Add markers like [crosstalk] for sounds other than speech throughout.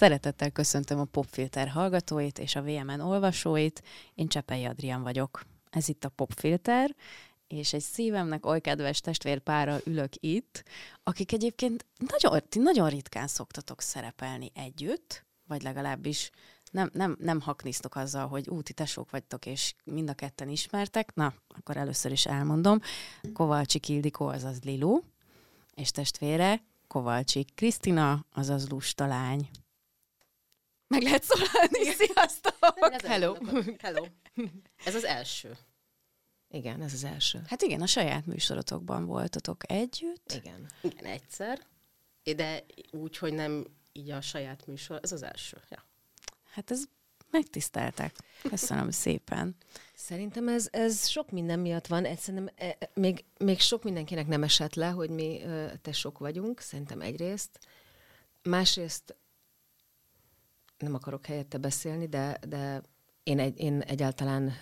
Szeretettel köszöntöm a Popfilter hallgatóit és a VMN olvasóit. Én Csepei Adrián vagyok. Ez itt a Popfilter, és egy szívemnek oly kedves testvérpárral ülök itt, akik egyébként nagyon, nagyon ritkán szoktatok szerepelni együtt, vagy legalábbis nem, nem, nem haknisztok azzal, hogy úti tesók vagytok, és mind a ketten ismertek. Na, akkor először is elmondom. Kovalcsik Ildikó, azaz Lilu, és testvére Kovalcsik Krisztina, azaz Lustalány. Meg lehet szólalni, sziasztok! Hello! Hello! Ez az első. Igen, ez az első. Hát igen, a saját műsorotokban voltatok együtt. Igen. Igen, egyszer. De úgy, hogy nem így a saját műsor, ez az első. Ja. Hát ez megtiszteltek. Köszönöm [laughs] szépen. Szerintem ez, ez sok minden miatt van. Ez szerintem e, e, még, még sok mindenkinek nem esett le, hogy mi te sok vagyunk, szerintem egyrészt. Másrészt nem akarok helyette beszélni, de, de én, egy, én egyáltalán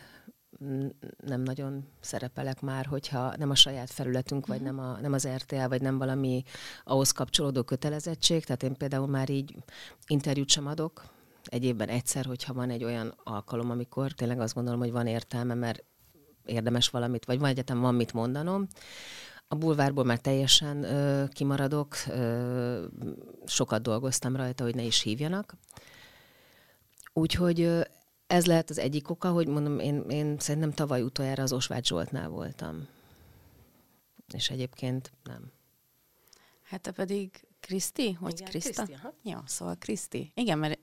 nem nagyon szerepelek már, hogyha nem a saját felületünk, vagy uh-huh. nem, a, nem az RTL, vagy nem valami ahhoz kapcsolódó kötelezettség. Tehát én például már így interjút sem adok, egy évben egyszer, hogyha van egy olyan alkalom, amikor tényleg azt gondolom, hogy van értelme, mert érdemes valamit, vagy van egyetem van mit mondanom. A bulvárból már teljesen ö, kimaradok, ö, sokat dolgoztam rajta, hogy ne is hívjanak. Úgyhogy ez lehet az egyik oka, hogy mondom, én, én szerintem tavaly utoljára az Osvágy Zsoltnál voltam. És egyébként nem. Hát te pedig Kriszti? Hogy Kriszta? Jó, szóval Kriszti. Igen, mert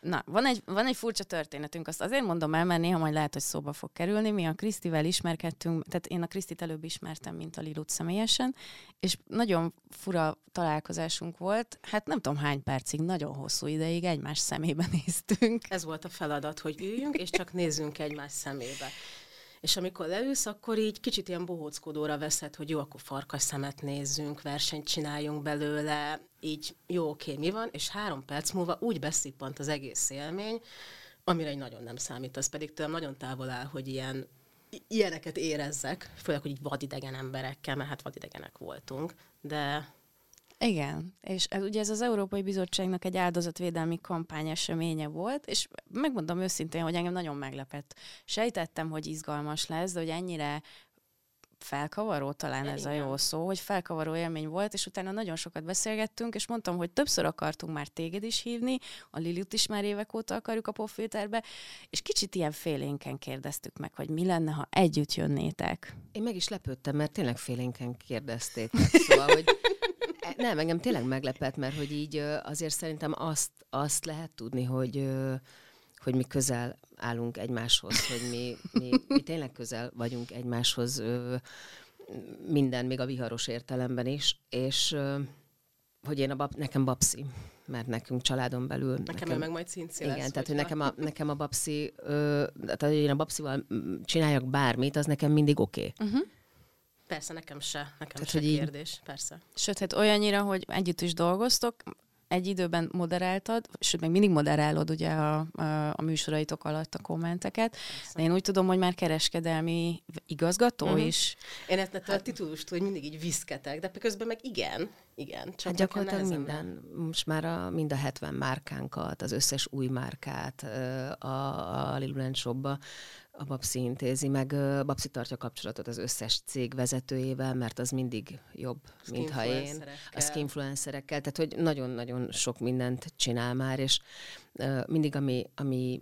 Na, van egy, van egy furcsa történetünk, azt azért mondom el, mert néha majd lehet, hogy szóba fog kerülni. Mi a Krisztivel ismerkedtünk, tehát én a Krisztit előbb ismertem, mint a Lilut személyesen, és nagyon fura találkozásunk volt. Hát nem tudom hány percig, nagyon hosszú ideig egymás szemébe [laughs] néztünk. Ez volt a feladat, hogy üljünk, és csak nézzünk egymás szemébe. És amikor leülsz, akkor így kicsit ilyen bohóckodóra veszed, hogy jó, akkor farkas szemet nézzünk, versenyt csináljunk belőle, így jó, oké, mi van, és három perc múlva úgy beszippant az egész élmény, amire egy nagyon nem számít, az pedig tőlem nagyon távol áll, hogy ilyen ilyeneket érezzek, főleg, hogy így vadidegen emberekkel, mert hát vadidegenek voltunk, de igen, és ez, ugye ez az Európai Bizottságnak egy áldozatvédelmi kampány eseménye volt, és megmondom őszintén, hogy engem nagyon meglepett. Sejtettem, hogy izgalmas lesz, de hogy ennyire felkavaró talán ez a jó szó, hogy felkavaró élmény volt, és utána nagyon sokat beszélgettünk, és mondtam, hogy többször akartunk már téged is hívni, a Lilit is már évek óta akarjuk a popfilterbe, és kicsit ilyen félénken kérdeztük meg, hogy mi lenne, ha együtt jönnétek. Én meg is lepődtem, mert tényleg félénken kérdezték. Szóval, hogy [laughs] nem, engem tényleg meglepett, mert hogy így azért szerintem azt, azt lehet tudni, hogy hogy mi közel állunk egymáshoz, hogy mi, mi, mi tényleg közel vagyunk egymáshoz minden, még a viharos értelemben is, és hogy én a bab, nekem babszi, mert nekünk családon belül... Nekem, nekem meg majd cinci Igen, lesz, tehát hogy nekem a, nekem a babszi, ö, tehát hogy én a babszival csináljak bármit, az nekem mindig oké. Okay. Uh-huh. Persze, nekem se, nekem Tehát, se hogy kérdés, így... persze. Sőt, hát olyannyira, hogy együtt is dolgoztok, egy időben moderáltad, sőt, még mindig moderálod ugye a, a, a műsoraitok alatt a kommenteket, Persze. de én úgy tudom, hogy már kereskedelmi igazgató uh-huh. is. Én ezt hát, a titulust, hogy mindig így viszketek, de közben meg igen, igen. Csak hát gyakorlatilag minden, most már a, mind a 70 márkánkat, az összes új márkát a, a Lilulen Shopba a Babsi intézi, meg a Babsi tartja kapcsolatot az összes cég vezetőjével, mert az mindig jobb, mint ha én. A skinfluencerekkel, tehát hogy nagyon-nagyon sok mindent csinál már, és mindig ami, ami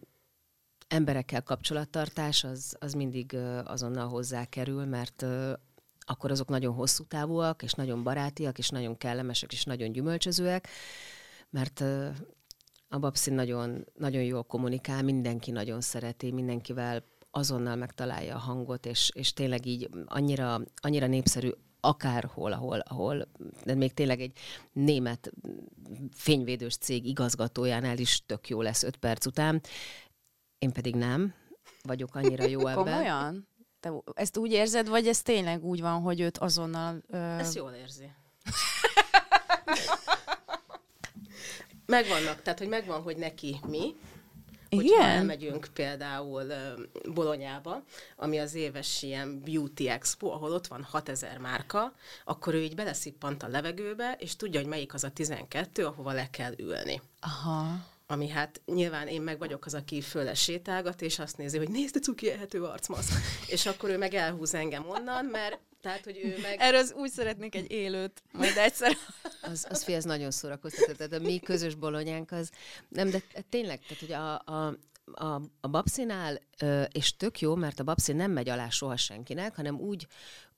emberekkel kapcsolattartás, az, az mindig azonnal hozzá kerül, mert akkor azok nagyon hosszú távúak, és nagyon barátiak, és nagyon kellemesek, és nagyon gyümölcsözőek, mert a Babsi nagyon, nagyon jól kommunikál, mindenki nagyon szereti, mindenkivel azonnal megtalálja a hangot, és, és tényleg így annyira, annyira népszerű akárhol, ahol, ahol, de még tényleg egy német fényvédős cég igazgatójánál is tök jó lesz öt perc után. Én pedig nem vagyok annyira jó [laughs] ebben. Komolyan? Te ezt úgy érzed, vagy ez tényleg úgy van, hogy őt azonnal... Ö... Ezt jól érzi. [laughs] megvannak, tehát hogy megvan, hogy neki mi, Hogyha Igen? elmegyünk például Bolonyába, ami az éves ilyen Beauty Expo, ahol ott van 6000 márka, akkor ő így beleszippant a levegőbe, és tudja, hogy melyik az a 12, ahova le kell ülni. Aha. Ami hát nyilván én meg vagyok az, aki föl sétálgat, és azt nézi, hogy nézd, a cuki ehető arcmaszk. és akkor ő meg elhúz engem onnan, mert tehát, hogy ő [laughs] meg... Erről az úgy szeretnék egy élőt, majd egyszer. [laughs] Az, az fi, ez nagyon szórakoztató. Tehát a mi közös bolonyánk az, nem, de tényleg, tehát hogy a, a, a, a babszinál, és tök jó, mert a babszin nem megy alá soha senkinek, hanem úgy,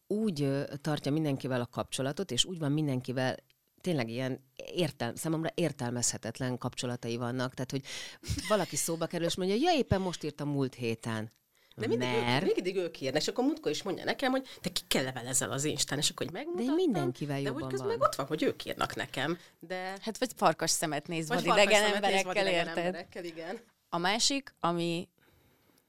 úgy tartja mindenkivel a kapcsolatot, és úgy van mindenkivel tényleg ilyen értel, számomra értelmezhetetlen kapcsolatai vannak. Tehát, hogy valaki szóba kerül, és mondja, ja, éppen most írtam múlt héten. De mindig, mert... ők, mindig ők írnak, és akkor múltkor is mondja nekem, hogy te ki kell levelezzel az Instán, és akkor hogy megmutattam. De mindenkivel de jobban hogy közben van. meg ott van, hogy ők írnak nekem. De... Hát vagy farkas szemet néz, vagy idegen emberekkel, érted? emberekkel, igen. A másik, ami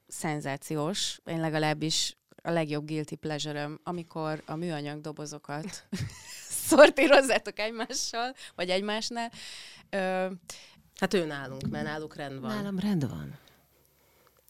szenzációs, én legalábbis a legjobb guilty pleasure amikor a műanyag dobozokat [laughs] szortírozzátok egymással, vagy egymásnál. Ö, Hát ő nálunk, mert náluk rend van. Nálam rend van.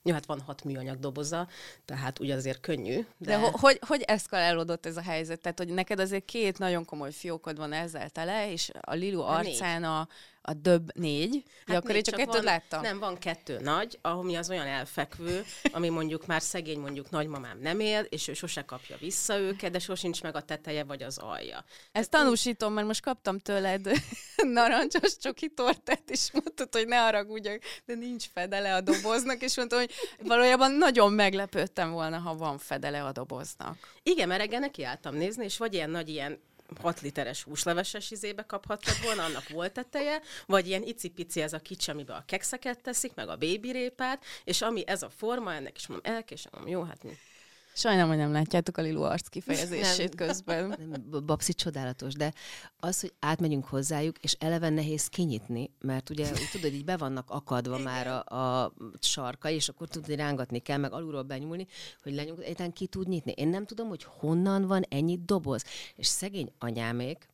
Jó, hát van hat műanyag doboza, tehát ugye azért könnyű. de De, ho- hogy, hogy eszkalálódott ez a helyzet? Tehát, hogy neked azért két nagyon komoly fiókod van ezzel tele, és a Lilu négy. arcán a, a döbb négy. Hát ja, akkor én csak van, kettőt láttam. Nem, van kettő nagy, ami az olyan elfekvő, ami mondjuk már szegény mondjuk nagymamám nem él, és ő sose kapja vissza őket, de sosincs meg a teteje vagy az alja. Ezt tanúsítom, mert most kaptam tőled [laughs] narancsos csoki tortát, és mondtad, hogy ne haragudjak, de nincs fedele a doboznak, és mondtam, hogy valójában nagyon meglepődtem volna, ha van fedele a doboznak. Igen, mert reggel nekiálltam nézni, és vagy ilyen nagy ilyen 6 literes húsleveses izébe kaphattad volna, annak volt teteje, vagy ilyen icipici ez a kicsi, amiben a kekszeket teszik, meg a babyrépát, és ami ez a forma, ennek is mondom, elkésem, jó, hát mi. Sajnálom, hogy nem látjátok a Lilu arc kifejezését Nem. közben. Nem, Babszi csodálatos, de az, hogy átmegyünk hozzájuk, és eleve nehéz kinyitni, mert ugye tudod, így be vannak akadva már a, a sarkai, és akkor tudod, hogy rángatni kell, meg alulról benyúlni, hogy lenyug, egyáltalán ki tud nyitni. Én nem tudom, hogy honnan van ennyi doboz. És szegény anyámék,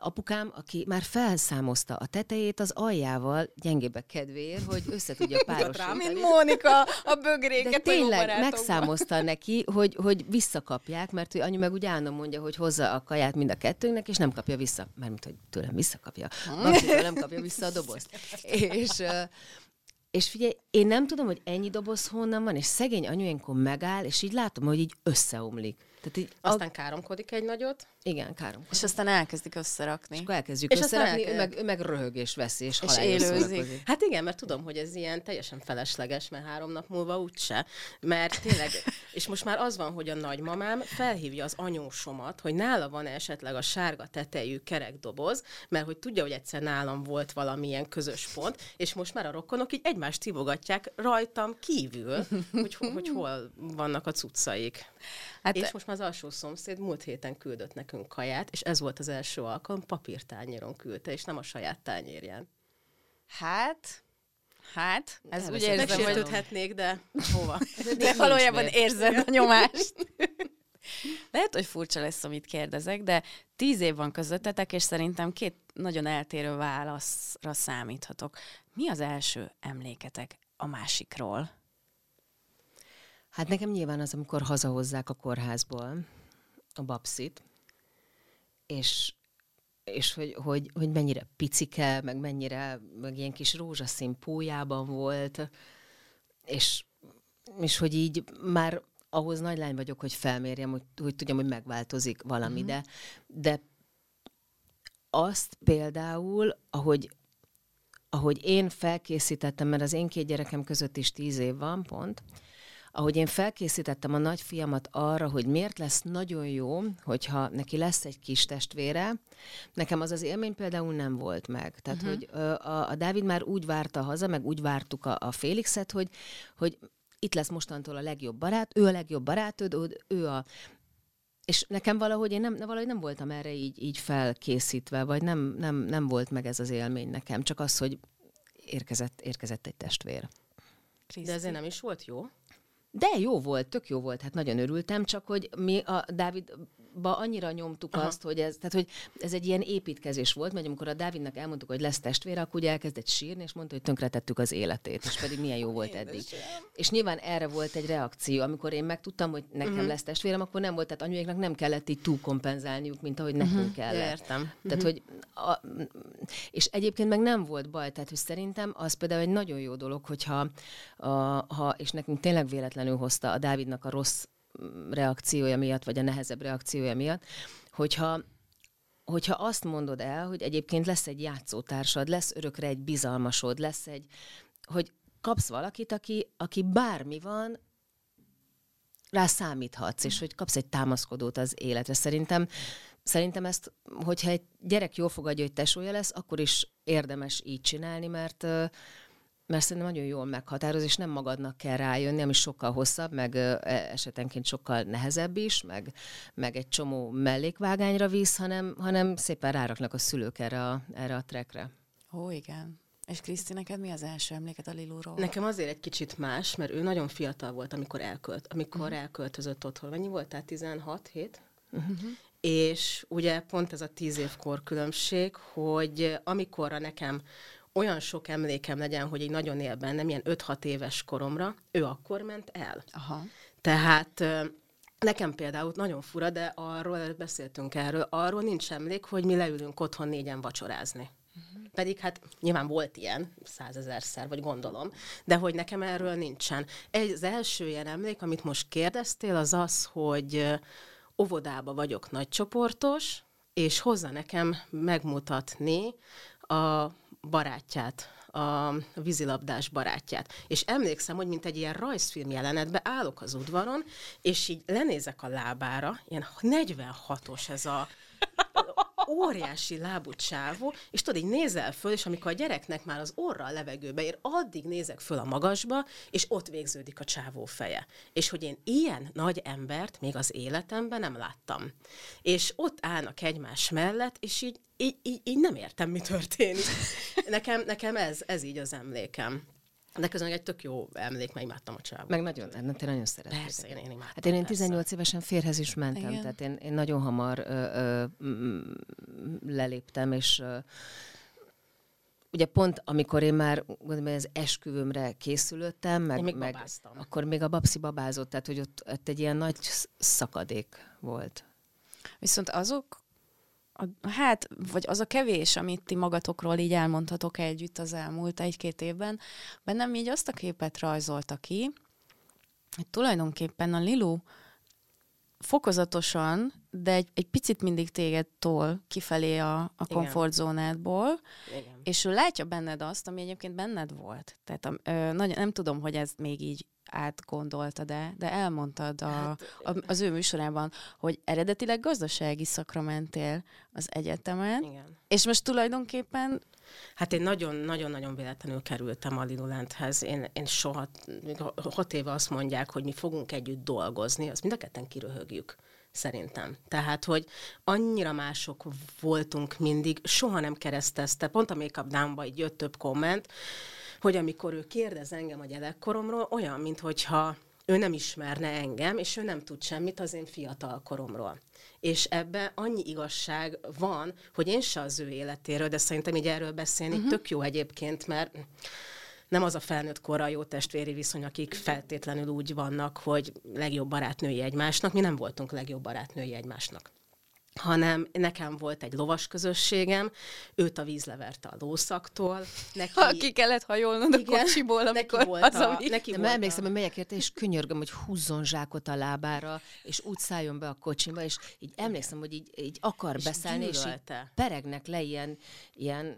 apukám, aki már felszámozta a tetejét az aljával gyengébbek kedvéért, hogy össze tudja párosítani. Mint Mónika a bögréket De a tényleg megszámozta neki, hogy, hogy visszakapják, mert ő anyu meg úgy állandóan mondja, hogy hozza a kaját mind a kettőnknek, és nem kapja vissza. Mármint, hogy tőlem visszakapja. Maximum nem kapja vissza a dobozt. és, és figyelj, én nem tudom, hogy ennyi doboz honnan van, és szegény anyu ilyenkor megáll, és így látom, hogy így összeomlik. Tehát így, Aztán káromkodik egy nagyot, igen, károm. És aztán elkezdik összerakni. És akkor elkezdjük És aztán összerakni, ő elkezd- meg, ő meg röhög és veszi, és, És élőzik. Hát igen, mert tudom, hogy ez ilyen teljesen felesleges, mert három nap múlva úgyse. Mert tényleg, [laughs] és most már az van, hogy a nagymamám felhívja az anyósomat, hogy nála van esetleg a sárga tetejű kerek doboz, mert hogy tudja, hogy egyszer nálam volt valamilyen közös pont, és most már a rokonok így egymást tívogatják rajtam kívül, hogy, hogy hol vannak a cuccaik. Hát És most már az alsó szomszéd múlt héten küldött nekünk kaját, és ez volt az első alkalom, papírtányéron küldte, és nem a saját tányérján. Hát, hát, ez úgy érzem, hogy de hova? [laughs] de valójában érzed a nyomást. [laughs] Lehet, hogy furcsa lesz, amit kérdezek, de tíz év van közöttetek, és szerintem két nagyon eltérő válaszra számíthatok. Mi az első emléketek a másikról? Hát nekem nyilván az, amikor hazahozzák a kórházból a babszit, és, és hogy, hogy, hogy mennyire picike, meg mennyire, meg ilyen kis rózsaszín pójában volt, és, és hogy így már ahhoz nagy lány vagyok, hogy felmérjem, hogy, hogy tudjam, hogy megváltozik valami, mm-hmm. de, de azt például, ahogy ahogy én felkészítettem, mert az én két gyerekem között is tíz év van pont, ahogy én felkészítettem a nagyfiamat arra, hogy miért lesz nagyon jó, hogyha neki lesz egy kis testvére, nekem az az élmény például nem volt meg. Tehát, uh-huh. hogy a, a Dávid már úgy várta haza, meg úgy vártuk a, a Félixet, hogy, hogy itt lesz mostantól a legjobb barát, ő a legjobb barátod, ő- a és nekem valahogy én nem, valahogy nem voltam erre így, így felkészítve, vagy nem, nem, nem volt meg ez az élmény nekem, csak az, hogy érkezett, érkezett egy testvér. De ezért nem is volt jó. De jó volt, tök jó volt, hát nagyon örültem, csak hogy mi a Dávid ba annyira nyomtuk Aha. azt, hogy ez, tehát, hogy ez egy ilyen építkezés volt, mert amikor a Dávidnak elmondtuk, hogy lesz testvére, akkor ugye elkezdett sírni, és mondta, hogy tönkretettük az életét, és pedig milyen jó volt eddig. És nyilván erre volt egy reakció, amikor én megtudtam, hogy nekem uh-huh. lesz testvérem, akkor nem volt, tehát anyuéknak nem kellett így túl kompenzálniuk, mint ahogy nekünk uh-huh. kellett. Értem. Tehát, uh-huh. hogy a, és egyébként meg nem volt baj, tehát hogy szerintem az például egy nagyon jó dolog, hogyha a, ha, és nekünk tényleg véletlenül hozta a Dávidnak a rossz reakciója miatt, vagy a nehezebb reakciója miatt, hogyha hogyha azt mondod el, hogy egyébként lesz egy játszótársad, lesz örökre egy bizalmasod, lesz egy, hogy kapsz valakit, aki, aki bármi van, rá számíthatsz, és hogy kapsz egy támaszkodót az életre. Szerintem, szerintem ezt, hogyha egy gyerek jól fogadja, hogy tesója lesz, akkor is érdemes így csinálni, mert mert szerintem nagyon jól meghatároz, és nem magadnak kell rájönni, ami sokkal hosszabb, meg e, esetenként sokkal nehezebb is, meg, meg egy csomó mellékvágányra víz, hanem, hanem szépen ráraknak a szülők erre a, erre a trekre. Ó, igen. És Kriszti, neked mi az első emléket a Lilúról? Nekem azért egy kicsit más, mert ő nagyon fiatal volt, amikor elkölt, amikor uh-huh. elköltözött otthon. Mennyi volt? Tehát 16 hét? Uh-huh. És ugye pont ez a tíz évkor különbség, hogy amikorra nekem olyan sok emlékem legyen, hogy egy nagyon él bennem, ilyen 5-6 éves koromra, ő akkor ment el. Aha. Tehát Nekem például nagyon fura, de arról beszéltünk erről, arról nincs emlék, hogy mi leülünk otthon négyen vacsorázni. Uh-huh. Pedig hát nyilván volt ilyen, százezerszer, vagy gondolom, de hogy nekem erről nincsen. Egy, az első ilyen emlék, amit most kérdeztél, az az, hogy óvodába vagyok nagycsoportos, és hozza nekem megmutatni a barátját, a vízilabdás barátját. És emlékszem, hogy mint egy ilyen rajzfilm jelenetben állok az udvaron, és így lenézek a lábára, ilyen 46-os ez a óriási lábú csávó, és tudod, így nézel föl, és amikor a gyereknek már az orra a levegőbe ér, addig nézek föl a magasba, és ott végződik a csávó feje. És hogy én ilyen nagy embert még az életemben nem láttam. És ott állnak egymás mellett, és így, így, így, így nem értem, mi történik. Nekem, nekem ez, ez így az emlékem. De közben egy tök jó emlék, mert imádtam a csávót. Meg nagyon, nem, te nagyon szeretem. Persze, én, én imádtam. Hát én, én 18 persze. évesen férhez is mentem, Igen. tehát én, én nagyon hamar ö, ö, leléptem, és ö, ugye pont amikor én már gondolom, az esküvőmre készülöttem, meg, még meg akkor még a babszi babázott, tehát hogy ott, ott egy ilyen nagy szakadék volt. Viszont azok a, hát, vagy az a kevés, amit ti magatokról így elmondhatok együtt az elmúlt egy-két évben, bennem így azt a képet rajzolta ki, hogy tulajdonképpen a Lilu fokozatosan, de egy, egy picit mindig téged tol kifelé a, a komfortzónádból, és ő látja benned azt, ami egyébként benned volt. Tehát a, ö, nagy, nem tudom, hogy ez még így átgondolta, de, de elmondtad a, hát, a, az ő műsorában, hogy eredetileg gazdasági szakra mentél az egyetemen, Igen. és most tulajdonképpen Hát én nagyon-nagyon-nagyon véletlenül kerültem a Lilulenthez. Én, én soha, hat éve azt mondják, hogy mi fogunk együtt dolgozni, azt mind a ketten kiröhögjük szerintem. Tehát, hogy annyira mások voltunk mindig, soha nem keresztezte. Pont a Make Up Down-ba így jött több komment, hogy amikor ő kérdez engem a gyerekkoromról, olyan, mintha ő nem ismerne engem, és ő nem tud semmit az én fiatal koromról. És ebbe annyi igazság van, hogy én se az ő életéről, de szerintem így erről beszélni uh-huh. tök jó egyébként, mert nem az a felnőtt korra jó testvéri viszony, akik feltétlenül úgy vannak, hogy legjobb barátnői egymásnak. Mi nem voltunk legjobb barátnői egymásnak hanem nekem volt egy lovas közösségem, őt a víz leverte a lószaktól. Neki... Ha ki kellett hajolnod igen, a kocsiból, amikor neki volt a, neki volt emlékszem, hogy megyek érte, és könyörgöm, hogy húzzon zsákot a lábára, és úgy szálljon be a kocsimba, és így emlékszem, hogy így, így akar és beszélni, és így peregnek le ilyen, ilyen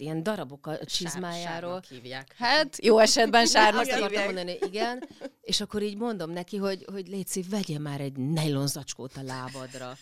ilyen darabok a csizmájáról. hívják. Hát, jó esetben [laughs] sárnak hívják. mondani, igen. És akkor így mondom neki, hogy, hogy Léci, vegye már egy nejlonzacskót a lábadra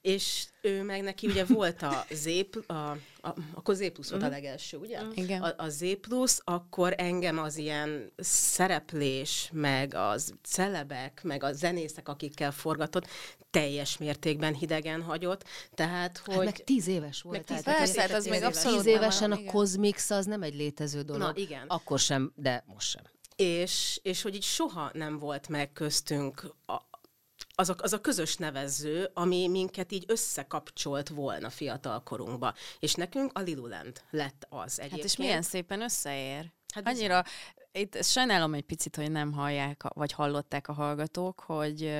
és ő meg neki ugye volt a Z, a, a, akkor Z plusz volt a mhm. legelső, ugye? Mhm. Igen. A, a Z plusz, akkor engem az ilyen szereplés, meg az celebek, meg a zenészek, akikkel forgatott, teljes mértékben hidegen hagyott. Tehát, hogy... Hát meg tíz éves volt. Meg tíz, tehát, persze, hát az még abszolút Tíz évesen a Cosmix az nem egy létező dolog. Na, igen. Akkor sem, de most sem. És, és hogy így soha nem volt meg köztünk a, az a, az a közös nevező, ami minket így összekapcsolt volna fiatalkorunkba. És nekünk a Liluland lett az egyébként. Hát és milyen szépen összeér. Hát Annyira, itt sajnálom egy picit, hogy nem hallják, vagy hallották a hallgatók, hogy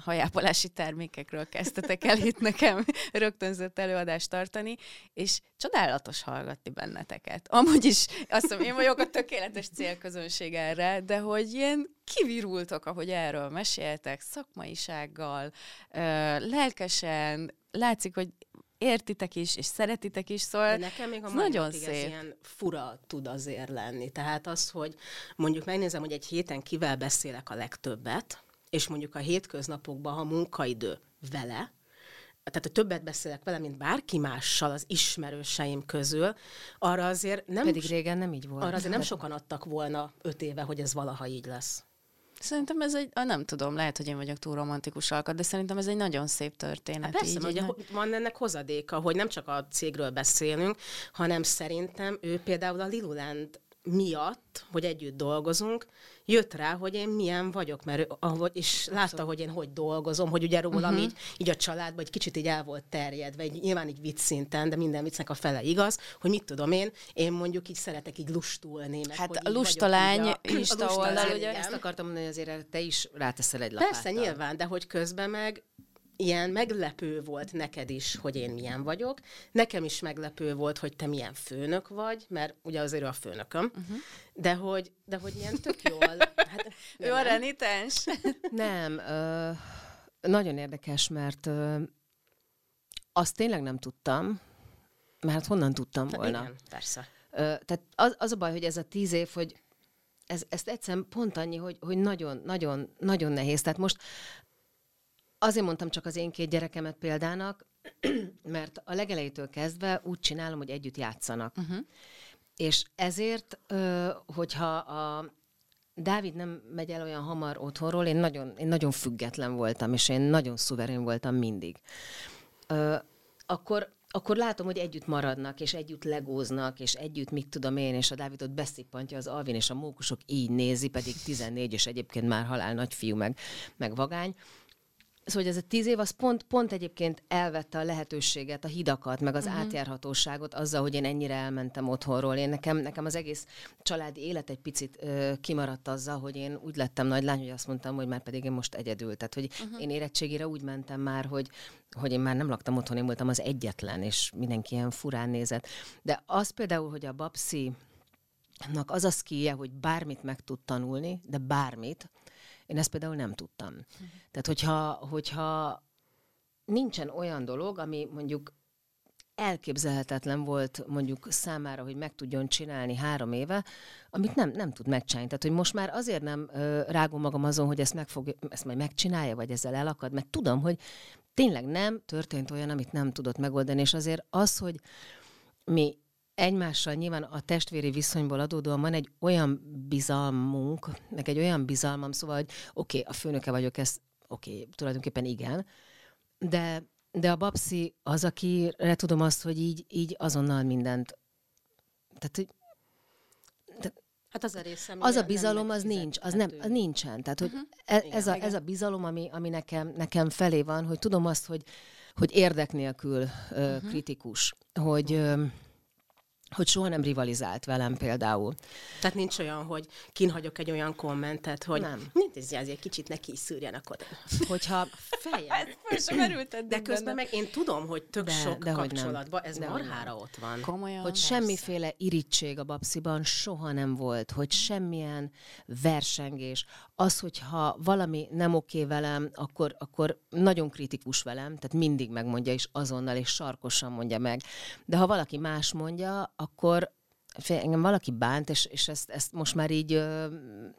hajápolási termékekről kezdtetek el itt nekem rögtönzött előadást tartani, és csodálatos hallgatni benneteket. Amúgy is azt mondom, én vagyok a tökéletes célközönség erre, de hogy ilyen kivirultok, ahogy erről meséltek, szakmaisággal, lelkesen, látszik, hogy értitek is, és szeretitek is, szóval De nekem még a nagyon szép. ez ilyen fura tud azért lenni. Tehát az, hogy mondjuk megnézem, hogy egy héten kivel beszélek a legtöbbet, és mondjuk a hétköznapokban, ha munkaidő vele, tehát a többet beszélek vele, mint bárki mással az ismerőseim közül, arra azért nem... Pedig régen nem így volt. Arra azért nem sokan adtak volna öt éve, hogy ez valaha így lesz. Szerintem ez egy, nem tudom, lehet, hogy én vagyok túl romantikus alkat, de szerintem ez egy nagyon szép történet. Hát persze, így, hogy így, van ennek hozadéka, hogy nem csak a cégről beszélünk, hanem szerintem ő például a Liluland miatt, hogy együtt dolgozunk, jött rá, hogy én milyen vagyok, mert ő, ahogy, és látta, hogy én hogy dolgozom, hogy ugye rólam uh-huh. így, így a családban egy kicsit így el volt terjedve, egy, nyilván így vicc szinten, de minden viccnek a fele igaz, hogy mit tudom én, én mondjuk így szeretek így lustulni. Meg, hát a lustalány a, Insta a oldal, ugye? Ezt akartam mondani, hogy azért te is ráteszel egy lapáttal. Persze, nyilván, de hogy közben meg ilyen meglepő volt neked is, hogy én milyen vagyok. Nekem is meglepő volt, hogy te milyen főnök vagy, mert ugye azért ő a főnököm, uh-huh. de, hogy, de hogy ilyen tök [laughs] jól. Hát, ő a renitens? [laughs] nem, ö, nagyon érdekes, mert ö, azt tényleg nem tudtam, mert hát honnan tudtam volna. Igen, persze. Ö, tehát az, az a baj, hogy ez a tíz év, hogy ez, ezt egyszerűen pont annyi, hogy, hogy nagyon, nagyon, nagyon nehéz. Tehát most Azért mondtam csak az én két gyerekemet példának, [clears throat] mert a legelejétől kezdve úgy csinálom, hogy együtt játszanak. Uh-huh. És ezért, hogyha a Dávid nem megy el olyan hamar otthonról, én nagyon, én nagyon független voltam, és én nagyon szuverén voltam mindig. Akkor akkor látom, hogy együtt maradnak, és együtt legóznak, és együtt, mit tudom én, és a Dávidot beszippantja az Alvin, és a mókusok így nézi, pedig 14, és egyébként már halál nagy fiú, meg, meg vagány. Szóval hogy ez a tíz év, az pont, pont egyébként elvette a lehetőséget, a hidakat, meg az uh-huh. átjárhatóságot azzal, hogy én ennyire elmentem otthonról. Én nekem, nekem az egész családi élet egy picit ö, kimaradt azzal, hogy én úgy lettem nagy lány, hogy azt mondtam, hogy már pedig én most egyedül. Tehát, hogy uh-huh. én érettségére úgy mentem már, hogy, hogy én már nem laktam otthon, én voltam az egyetlen, és mindenki ilyen furán nézett. De az például, hogy a babszi az a szkíje, hogy bármit meg tud tanulni, de bármit, én ezt például nem tudtam. Tehát, hogyha, hogyha nincsen olyan dolog, ami mondjuk elképzelhetetlen volt mondjuk számára, hogy meg tudjon csinálni három éve, amit nem, nem tud megcsinálni. Tehát, hogy most már azért nem ö, rágom magam azon, hogy ezt, meg fog, ezt majd megcsinálja, vagy ezzel elakad, mert tudom, hogy tényleg nem történt olyan, amit nem tudott megoldani, és azért az, hogy mi egymással nyilván a testvéri viszonyból adódóan van egy olyan bizalmunk, meg egy olyan bizalmam, szóval, hogy oké, okay, a főnöke vagyok, ez oké, okay, tulajdonképpen igen, de, de a babszi az, akire tudom azt, hogy így, így azonnal mindent. Tehát, hogy Hát az a része, Az a bizalom, az nincs, az, nem, az nincsen. Tehát, hogy uh-huh. ez, igen, a, ez a bizalom, ami, ami nekem, nekem felé van, hogy tudom azt, hogy, hogy érdek nélkül uh, uh-huh. kritikus, hogy... Uh, hogy soha nem rivalizált velem például. Tehát nincs olyan, hogy kinhagyok egy olyan kommentet, hogy nem. Mint ez egy kicsit neki is szűrjenek oda. Hogyha [laughs] fejem. de közben meg én tudom, hogy tök de, sok de kapcsolatban ez de marhára ott van. Komolyan? Hogy persze. semmiféle irítség a babsziban soha nem volt, hogy semmilyen versengés. Az, hogyha valami nem oké velem, akkor, akkor nagyon kritikus velem, tehát mindig megmondja, és azonnal, és sarkosan mondja meg. De ha valaki más mondja, akkor engem valaki bánt, és, és ezt, ezt most már így,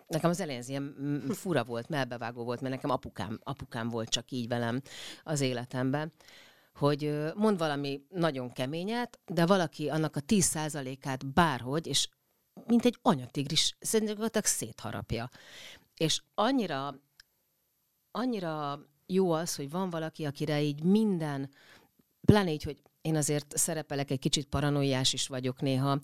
nekem az elején ez ilyen fura volt, melbevágó volt, mert nekem apukám, apukám volt csak így velem az életemben, hogy mond valami nagyon keményet, de valaki annak a 10%-át bárhogy, és mint egy anyatigris, szerintem szétharapja. És annyira, annyira jó az, hogy van valaki, akire így minden, pláne így, hogy én azért szerepelek, egy kicsit paranoiás is vagyok néha,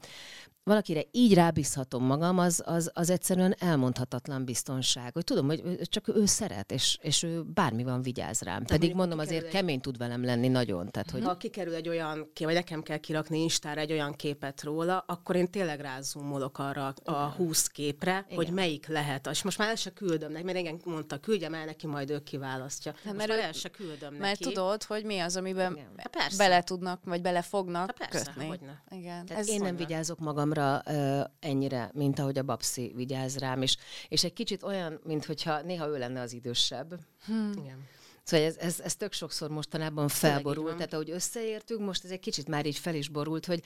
valakire így rábízhatom magam, az, az, az egyszerűen elmondhatatlan biztonság. Hogy tudom, hogy csak ő szeret, és, és ő bármi van vigyáz rám. De Pedig mondom, azért egy... kemény tud velem lenni nagyon. Tehát, hogy... Ha kikerül egy olyan kép, vagy nekem kell kirakni Instára egy olyan képet róla, akkor én tényleg rázumolok arra a 20 képre, Igen. hogy melyik lehet. És most már el se küldöm neki, mert igen, mondta, küldjem el neki, majd ő kiválasztja. Hát, mert el se küldöm mert neki. Mert tudod, hogy mi az, amiben hát bele tudnak, vagy bele fognak hát persze, kötni. Hogyne. Igen. Tehát Ez én nem vigyázok magamra uh, ennyire, mint ahogy a babszi vigyáz rám, és, és egy kicsit olyan, mint hogyha néha ő lenne az idősebb. Hmm. Igen. Szóval ez, ez, ez tök sokszor mostanában felborult, tehát ahogy összeértünk, most ez egy kicsit már így fel is borult, hogy,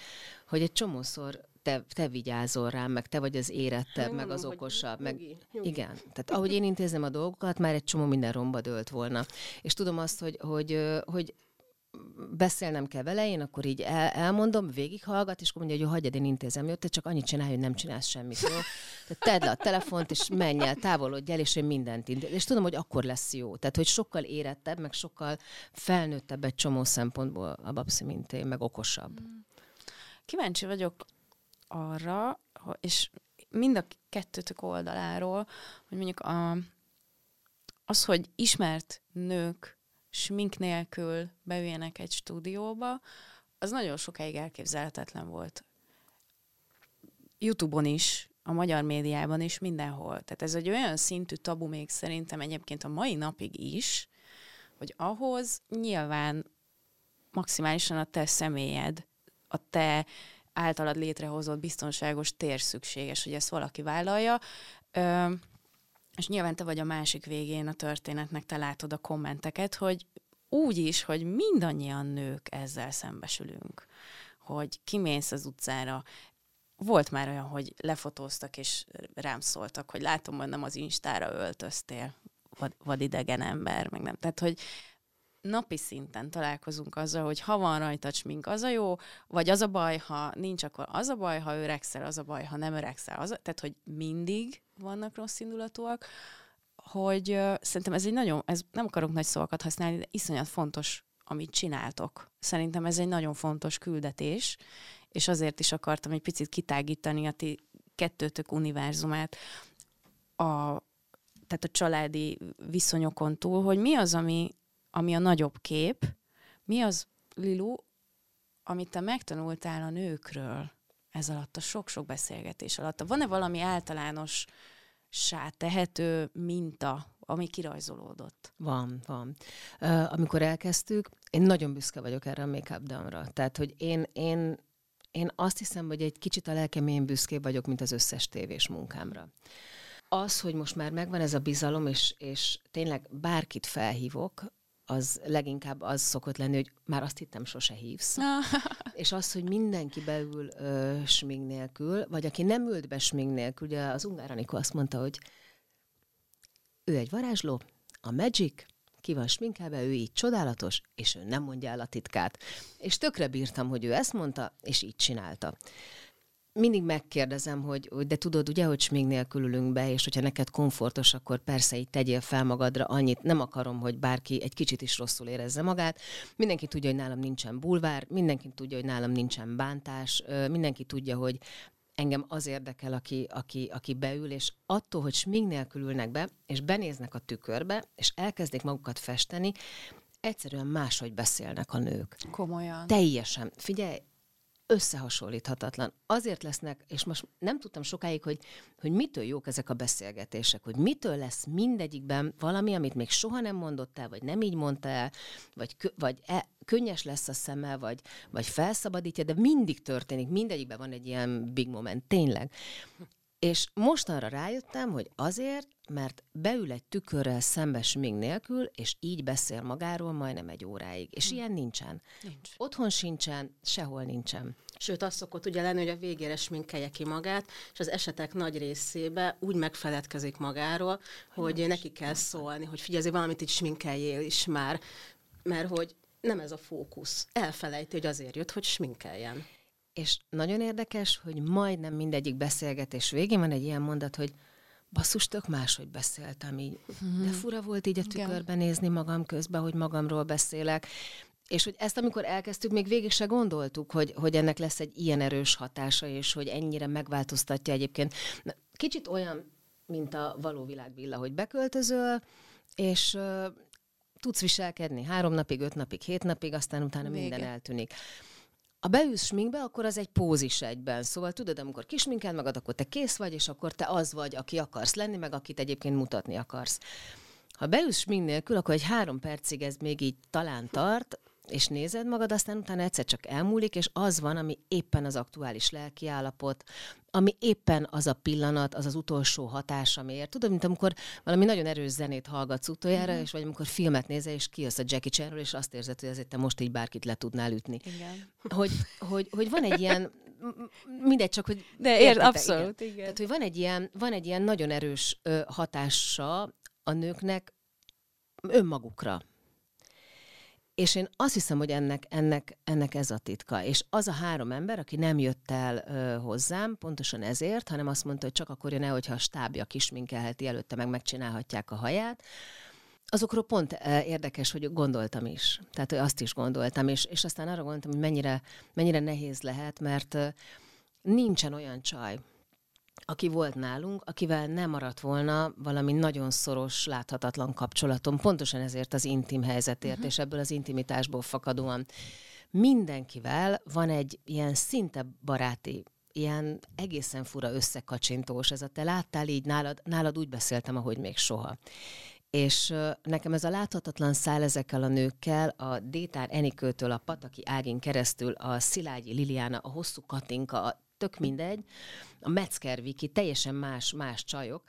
hogy egy csomószor te, te vigyázol rám, meg te vagy az érettebb, meg az okosabb. Meg, nyugi, nyugi. Igen, tehát ahogy én intézem a dolgokat, már egy csomó minden romba dőlt volna. És tudom azt, hogy, hogy, hogy beszélnem kell vele, én akkor így el, elmondom, végighallgat, és akkor mondja, hogy hagyjad, én intézem, jó, te csak annyit csinálj, hogy nem csinálsz semmit, jó? Tehát tedd le a telefont, és menj el, távolodj el, és én mindent intézem. És tudom, hogy akkor lesz jó. Tehát, hogy sokkal érettebb, meg sokkal felnőttebb egy csomó szempontból a babszi, mint én, meg okosabb. Kíváncsi vagyok arra, és mind a kettőtök oldaláról, hogy mondjuk a, az, hogy ismert nők smink nélkül beüljenek egy stúdióba, az nagyon sokáig elképzelhetetlen volt. Youtube-on is, a magyar médiában is, mindenhol. Tehát ez egy olyan szintű tabu még szerintem egyébként a mai napig is, hogy ahhoz nyilván maximálisan a te személyed, a te általad létrehozott biztonságos tér szükséges, hogy ezt valaki vállalja. Ö, és nyilván te vagy a másik végén a történetnek, te látod a kommenteket, hogy úgy is, hogy mindannyian nők ezzel szembesülünk, hogy kimész az utcára, volt már olyan, hogy lefotóztak és rám szóltak, hogy látom, hogy nem az Instára öltöztél, vad, vadidegen ember, meg nem. Tehát, hogy napi szinten találkozunk azzal, hogy ha van rajta smink, az a jó, vagy az a baj, ha nincs, akkor az a baj, ha öregszel, az a baj, ha nem öregszel, az a... tehát, hogy mindig vannak rossz indulatúak, hogy uh, szerintem ez egy nagyon, ez nem akarok nagy szavakat használni, de iszonyat fontos, amit csináltok. Szerintem ez egy nagyon fontos küldetés, és azért is akartam egy picit kitágítani a ti kettőtök univerzumát a, tehát a családi viszonyokon túl, hogy mi az, ami, ami a nagyobb kép, mi az, Lilu, amit te megtanultál a nőkről ez alatt, a sok-sok beszélgetés alatt? Van-e valami általános tehető minta, ami kirajzolódott? Van, van. Uh, amikor elkezdtük, én nagyon büszke vagyok erre a make-up down-ra. Tehát, hogy én, én, én azt hiszem, hogy egy kicsit a lelkem én büszkébb vagyok, mint az összes tévés munkámra. Az, hogy most már megvan ez a bizalom, és, és tényleg bárkit felhívok, az leginkább az szokott lenni, hogy már azt hittem, sose hívsz. [laughs] és az, hogy mindenki beül ö, smink nélkül, vagy aki nem ült be smink nélkül, ugye az Ungár Anikó azt mondta, hogy ő egy varázsló, a Magic, ki van sminkelve, ő így csodálatos, és ő nem mondja el a titkát. És tökre bírtam, hogy ő ezt mondta, és így csinálta mindig megkérdezem, hogy, hogy de tudod ugye, hogy még nélkül ülünk be, és hogyha neked komfortos, akkor persze így tegyél fel magadra annyit. Nem akarom, hogy bárki egy kicsit is rosszul érezze magát. Mindenki tudja, hogy nálam nincsen bulvár, mindenki tudja, hogy nálam nincsen bántás, mindenki tudja, hogy engem az érdekel, aki, aki, aki beül, és attól, hogy smink nélkül ülnek be, és benéznek a tükörbe, és elkezdik magukat festeni, egyszerűen máshogy beszélnek a nők. Komolyan. Teljesen. Figyelj, összehasonlíthatatlan. Azért lesznek, és most nem tudtam sokáig, hogy, hogy mitől jók ezek a beszélgetések, hogy mitől lesz mindegyikben valami, amit még soha nem mondott el, vagy nem így mondta el, vagy, vagy e, könnyes lesz a szeme, vagy, vagy felszabadítja, de mindig történik, mindegyikben van egy ilyen big moment, tényleg. És mostanra rájöttem, hogy azért, mert beül egy tükörrel szembes még nélkül, és így beszél magáról majdnem egy óráig. És hm. ilyen nincsen. Nincs. Otthon sincsen, sehol nincsen. Sőt, az szokott ugye lenni, hogy a végére sminkelje ki magát, és az esetek nagy részébe úgy megfeledkezik magáról, hogy Most. neki kell szólni, hogy figyelj, valamit itt sminkeljél is már, mert hogy nem ez a fókusz. Elfelejti, hogy azért jött, hogy sminkeljen. És nagyon érdekes, hogy majdnem mindegyik beszélgetés végén van egy ilyen mondat, hogy basszus, tök máshogy beszéltem így. De fura volt így a tükörben nézni magam közben, hogy magamról beszélek. és hogy ezt, amikor elkezdtük, még végig se gondoltuk, hogy, hogy ennek lesz egy ilyen erős hatása, és hogy ennyire megváltoztatja egyébként. Kicsit olyan, mint a való világvilla, hogy beköltözöl, és uh, tudsz viselkedni három napig, öt napig, hét napig, aztán utána Vége. minden eltűnik. A beülsz sminkbe, akkor az egy pózis egyben. Szóval tudod, amikor kisminkel magad, akkor te kész vagy, és akkor te az vagy, aki akarsz lenni, meg akit egyébként mutatni akarsz. Ha beülsz smink nélkül, akkor egy három percig ez még így talán tart, és nézed magad, aztán utána egyszer csak elmúlik, és az van, ami éppen az aktuális lelki állapot, ami éppen az a pillanat, az az utolsó hatás, amiért. Tudod, mint amikor valami nagyon erős zenét hallgatsz utoljára, mm-hmm. és vagy amikor filmet nézel, és kijössz a Jackie Chanről, és azt érzed, hogy azért te most így bárkit le tudnál ütni. Igen. Hogy, hogy, hogy van egy ilyen, mindegy, csak hogy... De ér, abszolút, igen. igen. Tehát, hogy van egy ilyen, van egy ilyen nagyon erős ö, hatása a nőknek önmagukra. És én azt hiszem, hogy ennek, ennek, ennek ez a titka. És az a három ember, aki nem jött el ö, hozzám, pontosan ezért, hanem azt mondta, hogy csak akkor jön el, hogyha a stábja kisminkelheti előtte, meg megcsinálhatják a haját, azokról pont érdekes, hogy gondoltam is. Tehát, hogy azt is gondoltam, és, és aztán arra gondoltam, hogy mennyire, mennyire nehéz lehet, mert nincsen olyan csaj, aki volt nálunk, akivel nem maradt volna valami nagyon szoros, láthatatlan kapcsolatom, pontosan ezért az intim helyzetért, uh-huh. és ebből az intimitásból fakadóan. Mindenkivel van egy ilyen szinte baráti ilyen egészen fura összekacsintós ez a te láttál így, nálad, nálad úgy beszéltem, ahogy még soha. És nekem ez a láthatatlan szál ezekkel a nőkkel, a Détár Enikőtől, a Pataki Ágin keresztül, a Szilágyi Liliana, a Hosszú Katinka, a tök mindegy, a Metzger Viki, teljesen más, más csajok,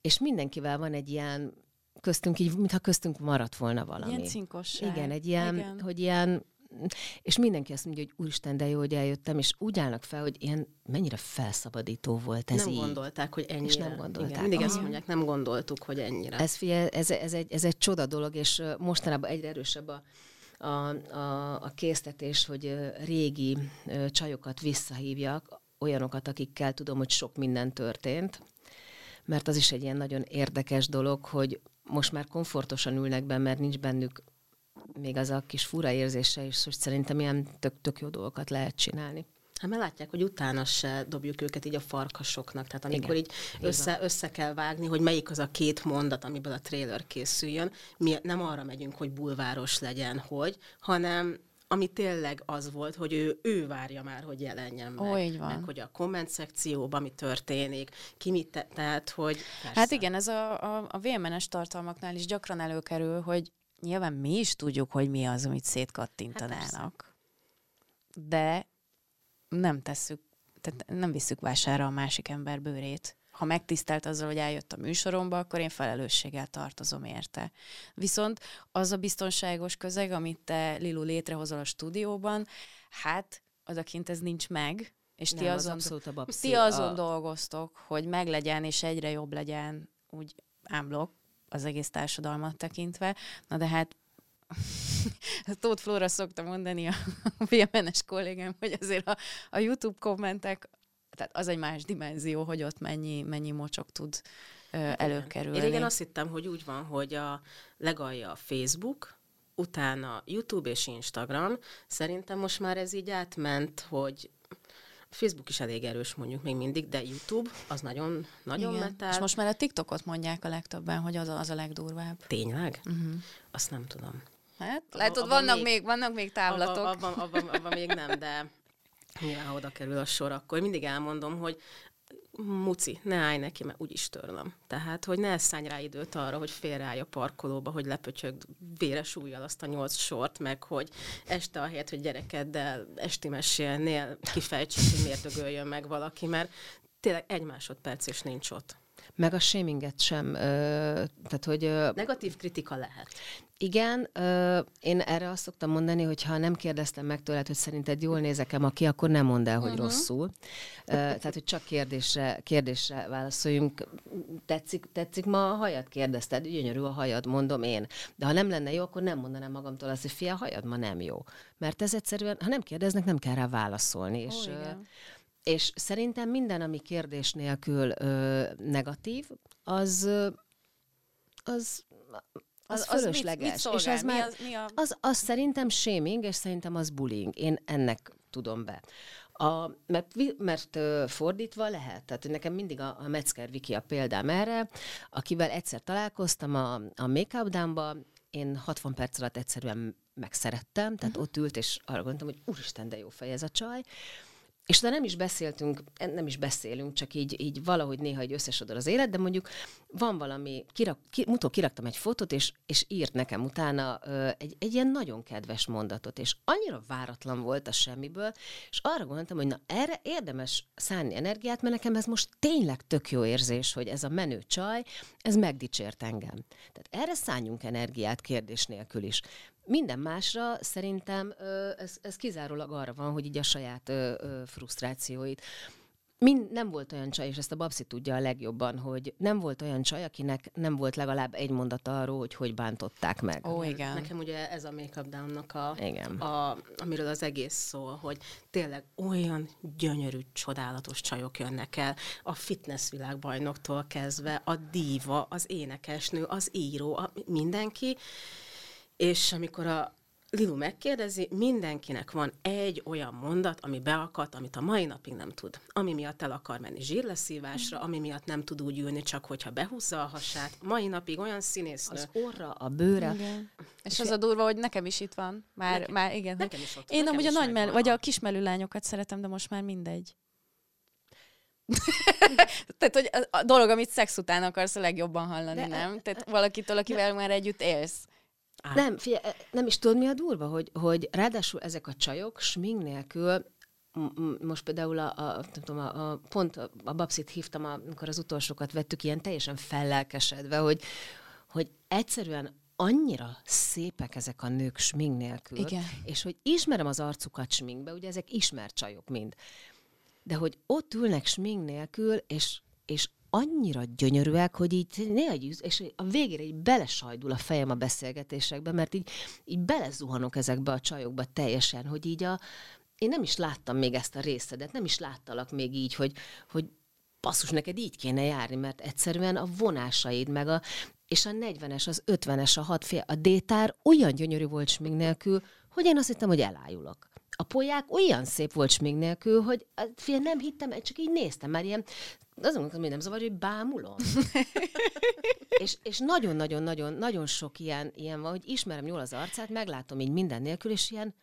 és mindenkivel van egy ilyen, köztünk így, mintha köztünk maradt volna valami. Ilyen cinkosság. Igen, egy ilyen, Igen. hogy ilyen, és mindenki azt mondja, hogy úristen, de jó, hogy eljöttem, és úgy állnak fel, hogy ilyen mennyire felszabadító volt ez Nem így. gondolták, hogy ennyire. És nem gondolták. Igen, mindig ezt mondják, nem gondoltuk, hogy ennyire. Ez, figyel, ez, ez, egy, ez egy csoda dolog, és mostanában egyre erősebb a, a, a, a késztetés, hogy régi csajokat visszahívjak, olyanokat, akikkel tudom, hogy sok minden történt, mert az is egy ilyen nagyon érdekes dolog, hogy most már komfortosan ülnek be, mert nincs bennük még az a kis fura érzése is, hogy szerintem ilyen tök, tök jó dolgokat lehet csinálni. Hát mert látják, hogy utána se dobjuk őket így a farkasoknak. Tehát amikor Igen. így össze, össze kell vágni, hogy melyik az a két mondat, amiből a trailer készüljön, mi nem arra megyünk, hogy bulváros legyen, hogy, hanem ami tényleg az volt, hogy ő, ő várja már, hogy jelenjen meg. Ó, így van. Meg hogy a komment szekcióban mi történik, ki mit te, tehát, hogy... Persze. Hát igen, ez a, a, a VMN-es tartalmaknál is gyakran előkerül, hogy nyilván mi is tudjuk, hogy mi az, amit szétkattintanának. Hát de nem tesszük, tehát nem visszük vására a másik ember bőrét. Ha megtisztelt azzal, hogy eljött a műsoromba, akkor én felelősséggel tartozom érte. Viszont az a biztonságos közeg, amit te, Lilu, létrehozol a stúdióban, hát odakint ez nincs meg, és nem, ti azon, az a ti azon a... dolgoztok, hogy meglegyen, és egyre jobb legyen úgy ámblok az egész társadalmat tekintve. Na de hát [laughs] Tóth Flóra szokta mondani a filmenes kollégám, hogy azért a, a YouTube kommentek, tehát az egy más dimenzió, hogy ott mennyi, mennyi mocsok tud ö, előkerülni. Én régen azt hittem, hogy úgy van, hogy a legalja a Facebook, utána YouTube és Instagram. Szerintem most már ez így átment, hogy Facebook is elég erős mondjuk még mindig, de YouTube az nagyon, nagyon Igen. metál. És most már a TikTokot mondják a legtöbben, hogy az a, az a legdurvább. Tényleg? Uh-huh. Azt nem tudom. Hát, lehet, hogy vannak még, még, vannak még távlatok. Abban, abban, abban, abban még nem, de nyilván oda kerül a sor, akkor mindig elmondom, hogy muci, ne állj neki, mert úgyis törlöm. Tehát, hogy ne szállj rá időt arra, hogy félreállj a parkolóba, hogy lepöcsög véres ujjal azt a nyolc sort, meg hogy este ahelyett, hogy gyerekeddel esti mesélnél kifejtsük, hogy miért dögöljön meg valaki, mert tényleg egy másodperc is nincs ott. Meg a shaminget sem. Ö, tehát, hogy... Ö, Negatív kritika lehet. Igen, ö, én erre azt szoktam mondani, hogy ha nem kérdeztem meg tőled, hogy szerinted jól nézek-e aki, akkor nem mondd el, hogy uh-huh. rosszul. Ö, tehát, hogy csak kérdésre, kérdésre válaszoljunk. Tetszik, tetszik ma a hajad? Kérdezted, gyönyörű a hajad, mondom én. De ha nem lenne jó, akkor nem mondanám magamtól azt, hogy fia, a hajad ma nem jó. Mert ez egyszerűen, ha nem kérdeznek, nem kell rá válaszolni. Oh, és, igen. És szerintem minden, ami kérdés nélkül ö, negatív, az, az az, Az- az mit- fölösleges. mit szolgál? és az Mi már, az- mi a- az, az szerintem shaming, és szerintem az bullying. Én ennek tudom be. A, mert, mert fordítva lehet. Tehát nekem mindig a, a Metzger Viki a példám erre, akivel egyszer találkoztam a, a Make Up én 60 perc alatt egyszerűen megszerettem, tehát ott ült, és arra gondoltam, hogy úristen, de jó fej ez a csaj. És utána nem is beszéltünk, nem is beszélünk, csak így, így valahogy néha így összesodor az élet, de mondjuk van valami, kirak, ki, mutok kiraktam egy fotót, és, és írt nekem utána ö, egy, egy ilyen nagyon kedves mondatot, és annyira váratlan volt a semmiből, és arra gondoltam, hogy na erre érdemes szánni energiát, mert nekem ez most tényleg tök jó érzés, hogy ez a menő csaj, ez megdicsért engem. Tehát erre szálljunk energiát kérdés nélkül is. Minden másra szerintem ez, ez kizárólag arra van, hogy így a saját frusztrációit. Mind, nem volt olyan csaj, és ezt a Babsi tudja a legjobban, hogy nem volt olyan csaj, akinek nem volt legalább egy mondata arról, hogy hogy bántották meg. Ó, igen. Nekem ugye ez a Make Up Down-nak a, Igen. a, amiről az egész szól, hogy tényleg olyan gyönyörű, csodálatos csajok jönnek el, a fitness világbajnoktól kezdve, a díva, az énekesnő, az író, a, mindenki, és amikor a Lilu megkérdezi, mindenkinek van egy olyan mondat, ami beakadt, amit a mai napig nem tud. Ami miatt el akar menni zsírleszívásra, ami miatt nem tud úgy ülni, csak hogyha behúzza a hasát. Mai napig olyan színésznő. Az orra, a bőre. Igen. És az a durva, hogy nekem is itt van. Már, Nekem- már igen. nekem is ott- Én nekem amúgy a is nagy megvan. mell- vagy a kismelű lányokat szeretem, de most már mindegy. [laughs] Tehát, hogy a, dolog, amit szex után akarsz a legjobban hallani, De- nem? Tehát valakitől, akivel már együtt élsz. Á, Nem, figyelj, e, nem is tudod, mi a durva, hogy, hogy ráadásul ezek a csajok smink nélkül, most például a, a, nem tudom, a, a, pont a, a Babsit hívtam, amikor az utolsókat vettük, ilyen teljesen fellelkesedve, hogy, hogy egyszerűen annyira szépek ezek a nők smink nélkül, Igen. és hogy ismerem az arcukat sminkbe, ugye ezek ismert csajok mind, de hogy ott ülnek smink nélkül, és, és annyira gyönyörűek, hogy így néha így, és a végére így belesajdul a fejem a beszélgetésekbe, mert így, így belezuhanok ezekbe a csajokba teljesen, hogy így a, én nem is láttam még ezt a részedet, nem is láttalak még így, hogy, hogy basszus, neked így kéne járni, mert egyszerűen a vonásaid, meg a, és a 40-es, az 50-es, a 6 fél, a détár olyan gyönyörű volt smink nélkül, hogy én azt hittem, hogy elájulok. A polyák olyan szép volt smink nélkül, hogy fél nem hittem, csak így néztem, már ilyen, azon gondoltam, hogy nem zavar, hogy bámulom. [laughs] és, és nagyon-nagyon-nagyon nagyon sok ilyen, ilyen van, hogy ismerem jól az arcát, meglátom így minden nélkül, és ilyen,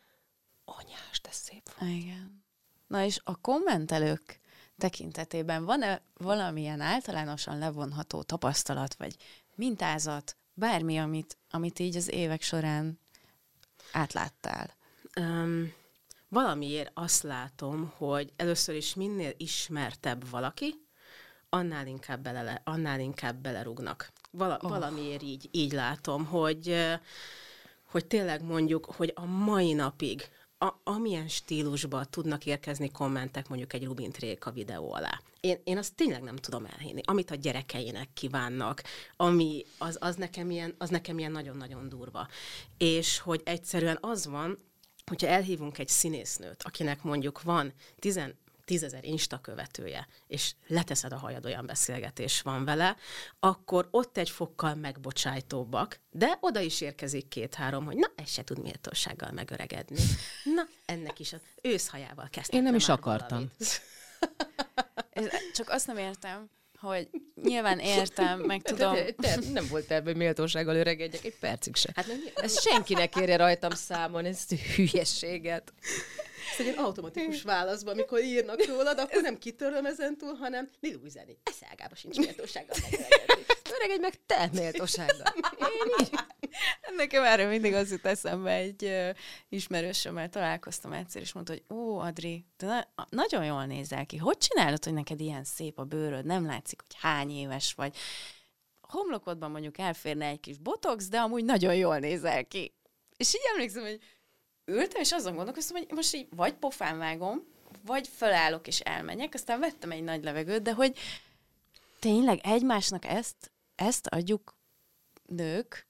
anyás, de szép volt. Igen. Na és a kommentelők tekintetében van-e valamilyen általánosan levonható tapasztalat, vagy mintázat, bármi, amit, amit így az évek során átláttál? Um, valamiért azt látom, hogy először is minél ismertebb valaki, annál inkább, bele, annál inkább belerúgnak. Vala, oh. Valamiért így, így látom, hogy, hogy tényleg mondjuk, hogy a mai napig a, amilyen stílusban tudnak érkezni kommentek mondjuk egy Rubint Réka videó alá. Én, én azt tényleg nem tudom elhinni. Amit a gyerekeinek kívánnak, ami az, az, nekem ilyen, az nekem ilyen nagyon-nagyon durva. És hogy egyszerűen az van, hogyha elhívunk egy színésznőt, akinek mondjuk van 10 tízezer Insta követője, és leteszed a hajad, olyan beszélgetés van vele, akkor ott egy fokkal megbocsájtóbbak, de oda is érkezik két-három, hogy na, ez se tud méltósággal megöregedni. Na, ennek is az őszhajával kezdtem. Én nem is akartam. csak azt nem értem, hogy nyilván értem, meg tudom, Te, te, nem volt terve, hogy méltósággal öregedjek egy percig se. Hát nem, Ez senkinek érje rajtam számon, ezt a hülyességet. Ez egy automatikus válaszban, amikor írnak rólad, akkor nem kitörlöm ezentúl, hanem Lilu üzeni. Eszelgába sincs méltósággal. Öregedj meg te méltósággal. Én így. Nekem erről mindig az jut eszembe, egy uh, ismerősömmel találkoztam egyszer, és mondta, hogy ó, Adri, te na- nagyon jól nézel ki. Hogy csinálod, hogy neked ilyen szép a bőröd? Nem látszik, hogy hány éves vagy. Homlokodban mondjuk elférne egy kis botox, de amúgy nagyon jól nézel ki. És így emlékszem, hogy ültem, és azon gondolkoztam, hogy most így vagy pofán vágom, vagy felállok és elmenjek, aztán vettem egy nagy levegőt, de hogy tényleg egymásnak ezt, ezt adjuk nők,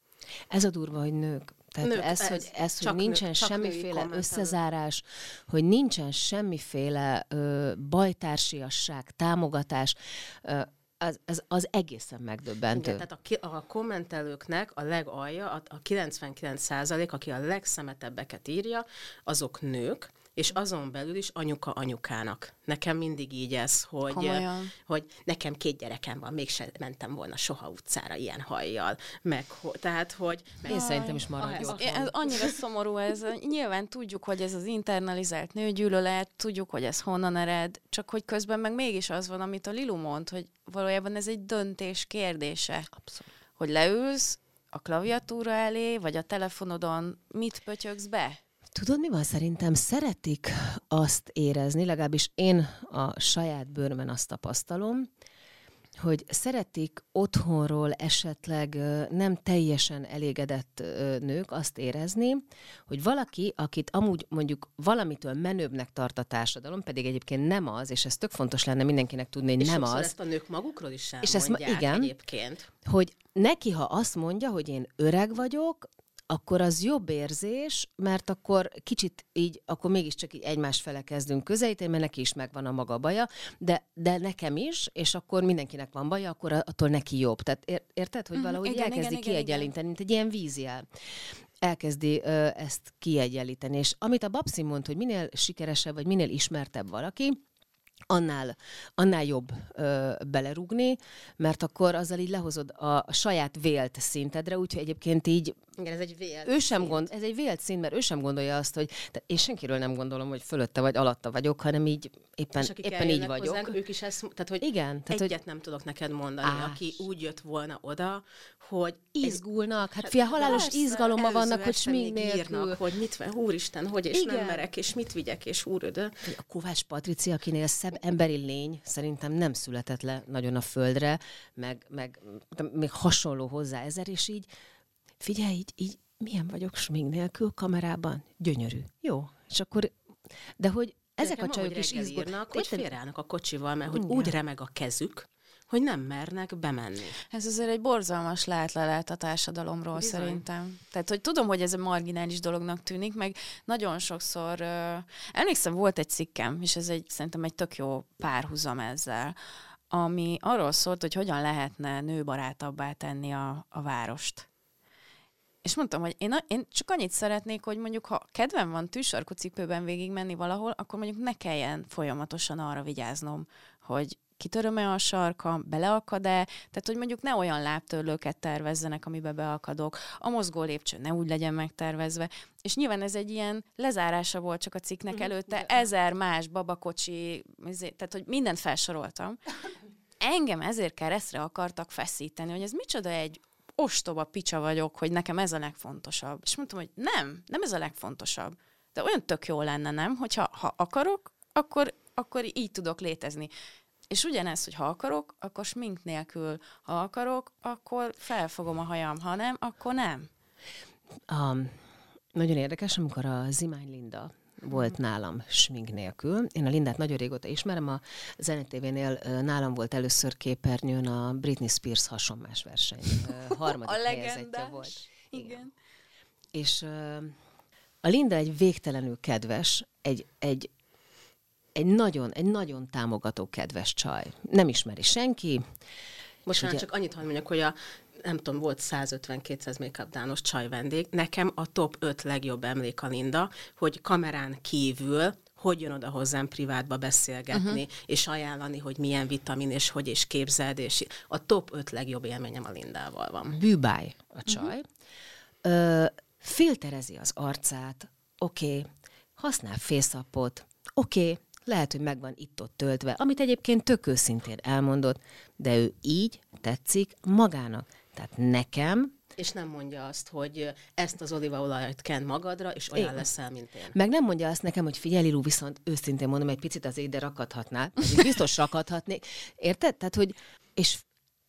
Ez a durva, hogy nők. Tehát Nők, ez, ez. hogy, ez, hogy nincsen nő- semmiféle összezárás, hogy nincsen semmiféle ö, bajtársiasság, támogatás. Ö, az, az, az egészen megdöbbentő. Igen, tehát a, ki, a kommentelőknek a legalja, a, a 99 százalék, aki a legszemetebbeket írja, azok nők, és azon belül is anyuka anyukának. Nekem mindig így ez, hogy, Komolyan. hogy nekem két gyerekem van, mégse mentem volna soha utcára ilyen hajjal. Meg, tehát, hogy... Meg, Én szerintem is maradjon. ahhoz- Ez annyira szomorú ez. Nyilván tudjuk, hogy ez az internalizált nőgyűlölet, tudjuk, hogy ez honnan ered, csak hogy közben meg mégis az van, amit a Lilu mond, hogy valójában ez egy döntés kérdése. Abszolút. Hogy leülsz a klaviatúra elé, vagy a telefonodon mit pötyögsz be? Tudod, mi van? Szerintem szeretik azt érezni, legalábbis én a saját bőrben azt tapasztalom, hogy szeretik otthonról esetleg nem teljesen elégedett nők azt érezni, hogy valaki, akit amúgy mondjuk valamitől menőbbnek tart a társadalom, pedig egyébként nem az, és ez tök fontos lenne mindenkinek tudni, hogy és nem az, ezt a nők magukról is És ezt elmondják igen. egyébként. hogy neki, ha azt mondja, hogy én öreg vagyok, akkor az jobb érzés, mert akkor kicsit így, akkor mégiscsak így egymás fele kezdünk közelíteni, mert neki is megvan a maga baja, de, de nekem is, és akkor mindenkinek van baja, akkor attól neki jobb. Tehát ér, érted, hogy Mhm, valahogy igen, elkezdi igen, kiegyenlíteni, mint egy ilyen vízjel elkezdi ö, ezt kiegyenlíteni. És amit a Babsi mond, hogy minél sikeresebb, vagy minél ismertebb valaki, annál, annál jobb ö, belerúgni, mert akkor azzal így lehozod a, a saját vélt szintedre, úgyhogy egyébként így Igen, ez egy vélt ő sem gond, ez egy vélt szint, mert ő sem gondolja azt, hogy tehát én senkiről nem gondolom, hogy fölötte vagy alatta vagyok, hanem így éppen, éppen így vagyok. Hozzánk, ők is ezt, tehát hogy Igen, tehát, egyet hogy nem tudok neked mondani, Á, aki úgy jött volna oda, hogy izgulnak, hát fia, halálos Persze, izgalomban előző vannak, hogy smink nélkül. írnak, hogy mit, ve- úristen, hogy és Igen. nem merek, és mit vigyek, és úrödö. A Kovács Patricia, akinél szebb emberi lény, szerintem nem született le nagyon a földre, meg, meg még hasonló hozzá ezer, és így, figyelj, így, így milyen vagyok smink nélkül kamerában? Gyönyörű. Jó. És akkor, de hogy ezek Nekem a csajok is reggel izgul. írnak, hogy félreállnak a kocsival, mert hogy Igen. úgy remeg a kezük, hogy nem mernek bemenni. Ez azért egy borzalmas látlelet a társadalomról Bizony. Bizony. szerintem. Tehát, hogy tudom, hogy ez a marginális dolognak tűnik, meg nagyon sokszor, uh, emlékszem, volt egy cikkem, és ez egy, szerintem egy tök jó párhuzam ezzel, ami arról szólt, hogy hogyan lehetne nőbarátabbá tenni a, a várost. És mondtam, hogy én, én csak annyit szeretnék, hogy mondjuk, ha kedvem van tűsarkú cipőben végigmenni valahol, akkor mondjuk ne kelljen folyamatosan arra vigyáznom, hogy kitöröm-e a sarkam, beleakad-e, tehát hogy mondjuk ne olyan lábtörlőket tervezzenek, amibe beakadok, a mozgó lépcső ne úgy legyen megtervezve, és nyilván ez egy ilyen lezárása volt csak a cikknek Mhm, előtte, ezer más babakocsi, izé- tehát hogy mindent felsoroltam. Engem ezért keresztre akartak feszíteni, hogy ez micsoda egy ostoba picsa vagyok, hogy nekem ez a legfontosabb. És mondtam, hogy nem, nem ez a legfontosabb. De olyan tök jó lenne, nem? Hogyha ha akarok, akkor, akkor így tudok létezni. És ugyanez, hogy ha akarok, akkor smink nélkül. Ha akarok, akkor felfogom a hajam. Ha nem, akkor nem. Um, nagyon érdekes, amikor a Zimány Linda volt nálam smink nélkül. Én a Lindát nagyon régóta ismerem, a ZNTV-nél ö, nálam volt először képernyőn a Britney Spears hasonmás verseny. Ö, [laughs] Harmadik A legendás. volt. Igen. És ö, a Linda egy végtelenül kedves, egy, egy, egy nagyon, egy nagyon támogató kedves csaj. Nem ismeri senki. Most ugye- csak annyit hadd mondjak, hogy a nem tudom, volt 150-200 make dános csaj vendég. Nekem a top 5 legjobb emlék a Linda, hogy kamerán kívül hogy jön oda hozzám privátba beszélgetni, uh-huh. és ajánlani, hogy milyen vitamin, és hogy és képzeld, és a top 5 legjobb élményem a Lindával van. bűbáj a csaj, ö, filterezi az arcát, oké, okay, használ fészapot, oké, okay, lehet, hogy megvan itt-ott töltve, amit egyébként tök őszintén elmondott, de ő így tetszik magának. Tehát nekem, És nem mondja azt, hogy ezt az olívaolajat kent magadra, és olyan Igen. leszel, mint én. meg nem mondja azt nekem, hogy figyelj, Lilu, viszont őszintén mondom, egy picit az ide rakadhatnál, biztos rakadhatnék. Érted? Tehát, hogy, és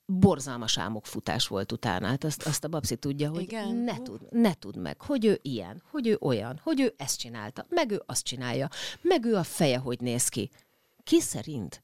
borzalmas álmokfutás volt utána. Hát azt, azt a babszi tudja, hogy Igen. ne tud, ne tud meg, hogy ő ilyen, hogy ő olyan, hogy ő ezt csinálta, meg ő azt csinálja, meg ő a feje hogy néz ki. Ki szerint,